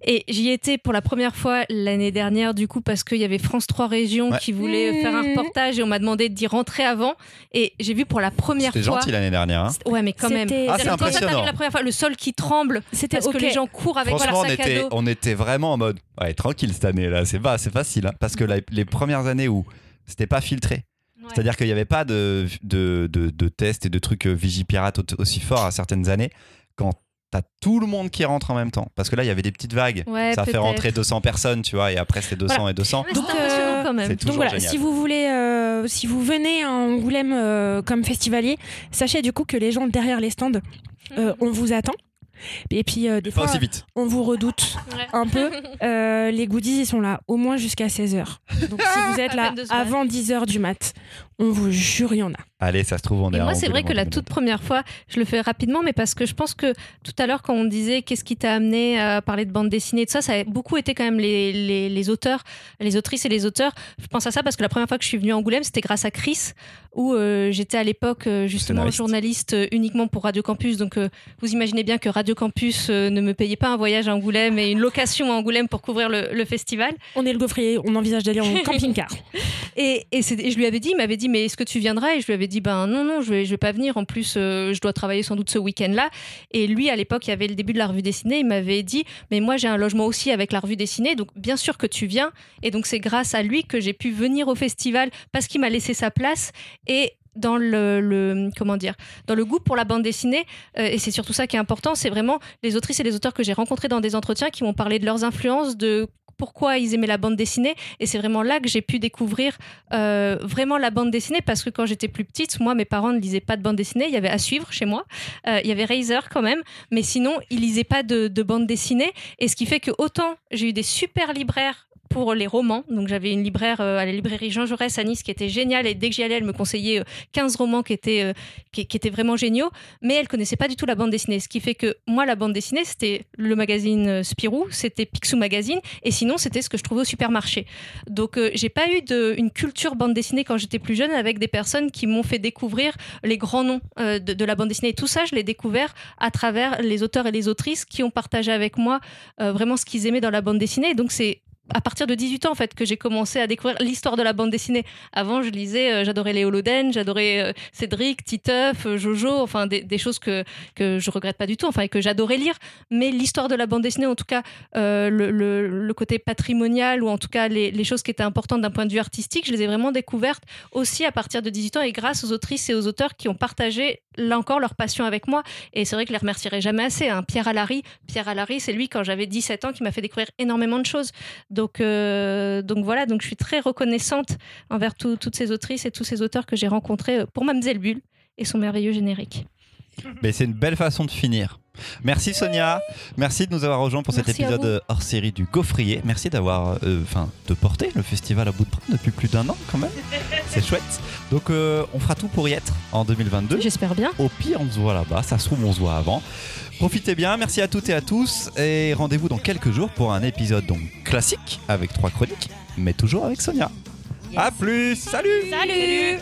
Et j'y étais pour la première fois l'année dernière, du coup, parce qu'il y avait France 3 Régions Ouais. qui voulait faire un Mmh. reportage et on m'a demandé d'y rentrer avant. Et j'ai vu pour la première C'était fois. gentil l'année dernière. hein. Ouais, mais quand même. C'était- Ah, c'est Quand ça impressionnant. t'arrive la première fois, le sol qui tremble C'était parce que les gens courent avec leur Franchement, on sac à était, dos. on était vraiment en mode ouais, tranquille cette année là, c'est pas, c'est facile. hein. parce que la- les premières années où c'était pas filtré, Ouais. c'est-à-dire qu'il n'y avait pas de, de, de, de tests et de trucs euh, Vigipirate au- aussi forts à certaines années, quand t'as tout le monde qui rentre en même temps. Parce que là, il y avait des petites vagues. Ouais, ça fait rentrer 200 personnes, tu vois, et après c'est 200 Voilà. et 200. Ouais, Donc, euh, quand même. c'est toujours Donc voilà, génial. si vous voulez, euh, si vous venez à Angoulême euh, comme festivalier, sachez du coup que les gens derrière les stands, euh, on vous attend. Et puis euh, des Pas fois, aussi vite. on vous redoute Ouais. un peu. Euh, les goodies, ils sont là au moins jusqu'à 16h. Donc si vous êtes là avant 10h du mat, on vous jure, il y en a. Allez, ça se trouve, on est Et moi, c'est vrai que en la 2022. toute première fois, je le fais rapidement, mais parce que je pense que tout à l'heure, quand on disait qu'est-ce qui t'a amené à parler de bande dessinée tout ça, ça a beaucoup été quand même les, les, les auteurs, les autrices et les auteurs. Je pense à ça parce que la première fois que je suis venue à Angoulême, c'était grâce à Chris, où euh, j'étais à l'époque euh, justement journaliste euh, uniquement pour Radio Campus. Donc, euh, vous imaginez bien que Radio Campus euh, ne me payait pas un voyage à Angoulême et une location à Angoulême pour couvrir le, le festival. On est le gaufrier, on envisage d'aller en camping-car. Et, et, c'est- et je lui avais dit, il m'avait dit, mais est-ce que tu viendras Et je lui avais dit, ben non, non, je vais, je vais pas venir. En plus, euh, je dois travailler sans doute ce week-end-là. Et lui, à l'époque, il y avait le début de la revue dessinée. Il m'avait dit, mais moi, j'ai un logement aussi avec la revue dessinée. Donc, bien sûr que tu viens. Et donc, c'est grâce à lui que j'ai pu venir au festival parce qu'il m'a laissé sa place. Et dans le, comment dire dans le goût pour la bande dessinée euh, et c'est surtout ça qui est important c'est vraiment les autrices et les auteurs que j'ai rencontrés dans des entretiens qui m'ont parlé de leurs influences de pourquoi ils aimaient la bande dessinée et c'est vraiment là que j'ai pu découvrir euh, vraiment la bande dessinée parce que quand j'étais plus petite, moi mes parents ne lisaient pas de bande dessinée, il y avait à suivre chez moi, Euh, il y avait Razer quand même, mais sinon ils lisaient pas de, de bande dessinée et ce qui fait que autant j'ai eu des super libraires pour les romans. Donc j'avais une libraire euh, à la librairie Jean Jaurès à Nice qui était géniale et dès que j'y allais, elle me conseillait euh, 15 romans qui étaient, euh, qui, étaient vraiment géniaux, mais elle connaissait pas du tout la bande dessinée. Ce qui fait que moi, la bande dessinée, c'était le magazine euh, Spirou, c'était Picsou Magazine et sinon c'était ce que je trouvais au supermarché. Donc euh, j'ai pas eu de, une culture bande dessinée quand j'étais plus jeune avec des personnes qui m'ont fait découvrir les grands noms euh, de, la bande dessinée. Tout ça, je l'ai découvert à travers les auteurs et les autrices qui ont partagé avec moi euh, vraiment ce qu'ils aimaient dans la bande dessinée. Donc c'est à partir de 18 ans en fait que j'ai commencé à découvrir l'histoire de la bande dessinée. Avant, je lisais, euh, j'adorais Léo Loden, j'adorais euh, Cédric, Titeuf, euh, Jojo, enfin des, choses que que je regrette pas du tout, enfin et que j'adorais lire. Mais l'histoire de la bande dessinée, en tout cas le, le- le côté patrimonial ou en tout cas les, les choses qui étaient importantes d'un point de vue artistique, je les ai vraiment découvertes aussi à partir de 18 ans et grâce aux autrices et aux auteurs qui ont partagé là encore leur passion avec moi. Et c'est vrai que je les remercierai jamais assez. hein. Pierre Allary, Pierre Allary, c'est lui quand j'avais 17 ans qui m'a fait découvrir énormément de choses. Donc, euh, donc voilà, donc je suis très reconnaissante envers tout- toutes ces autrices et tous ces auteurs que j'ai rencontrés euh, pour Mamselle Bulle et son merveilleux générique. Mais c'est une belle façon de finir. Merci Sonia, merci de nous avoir rejoints pour cet Merci épisode euh, hors série du Gaufrier. Merci d'avoir, euh, enfin, de porter le festival à bout de bras depuis plus d'un an quand même. C'est chouette. Donc euh, on fera tout pour y être en 2022. J'espère bien. Au pire, on se voit là-bas. Ça se trouve, on se voit avant. Profitez bien. Merci à toutes et à tous. Et rendez-vous dans quelques jours pour un épisode donc classique avec trois chroniques, mais toujours avec Sonia. À plus. Salut. Salut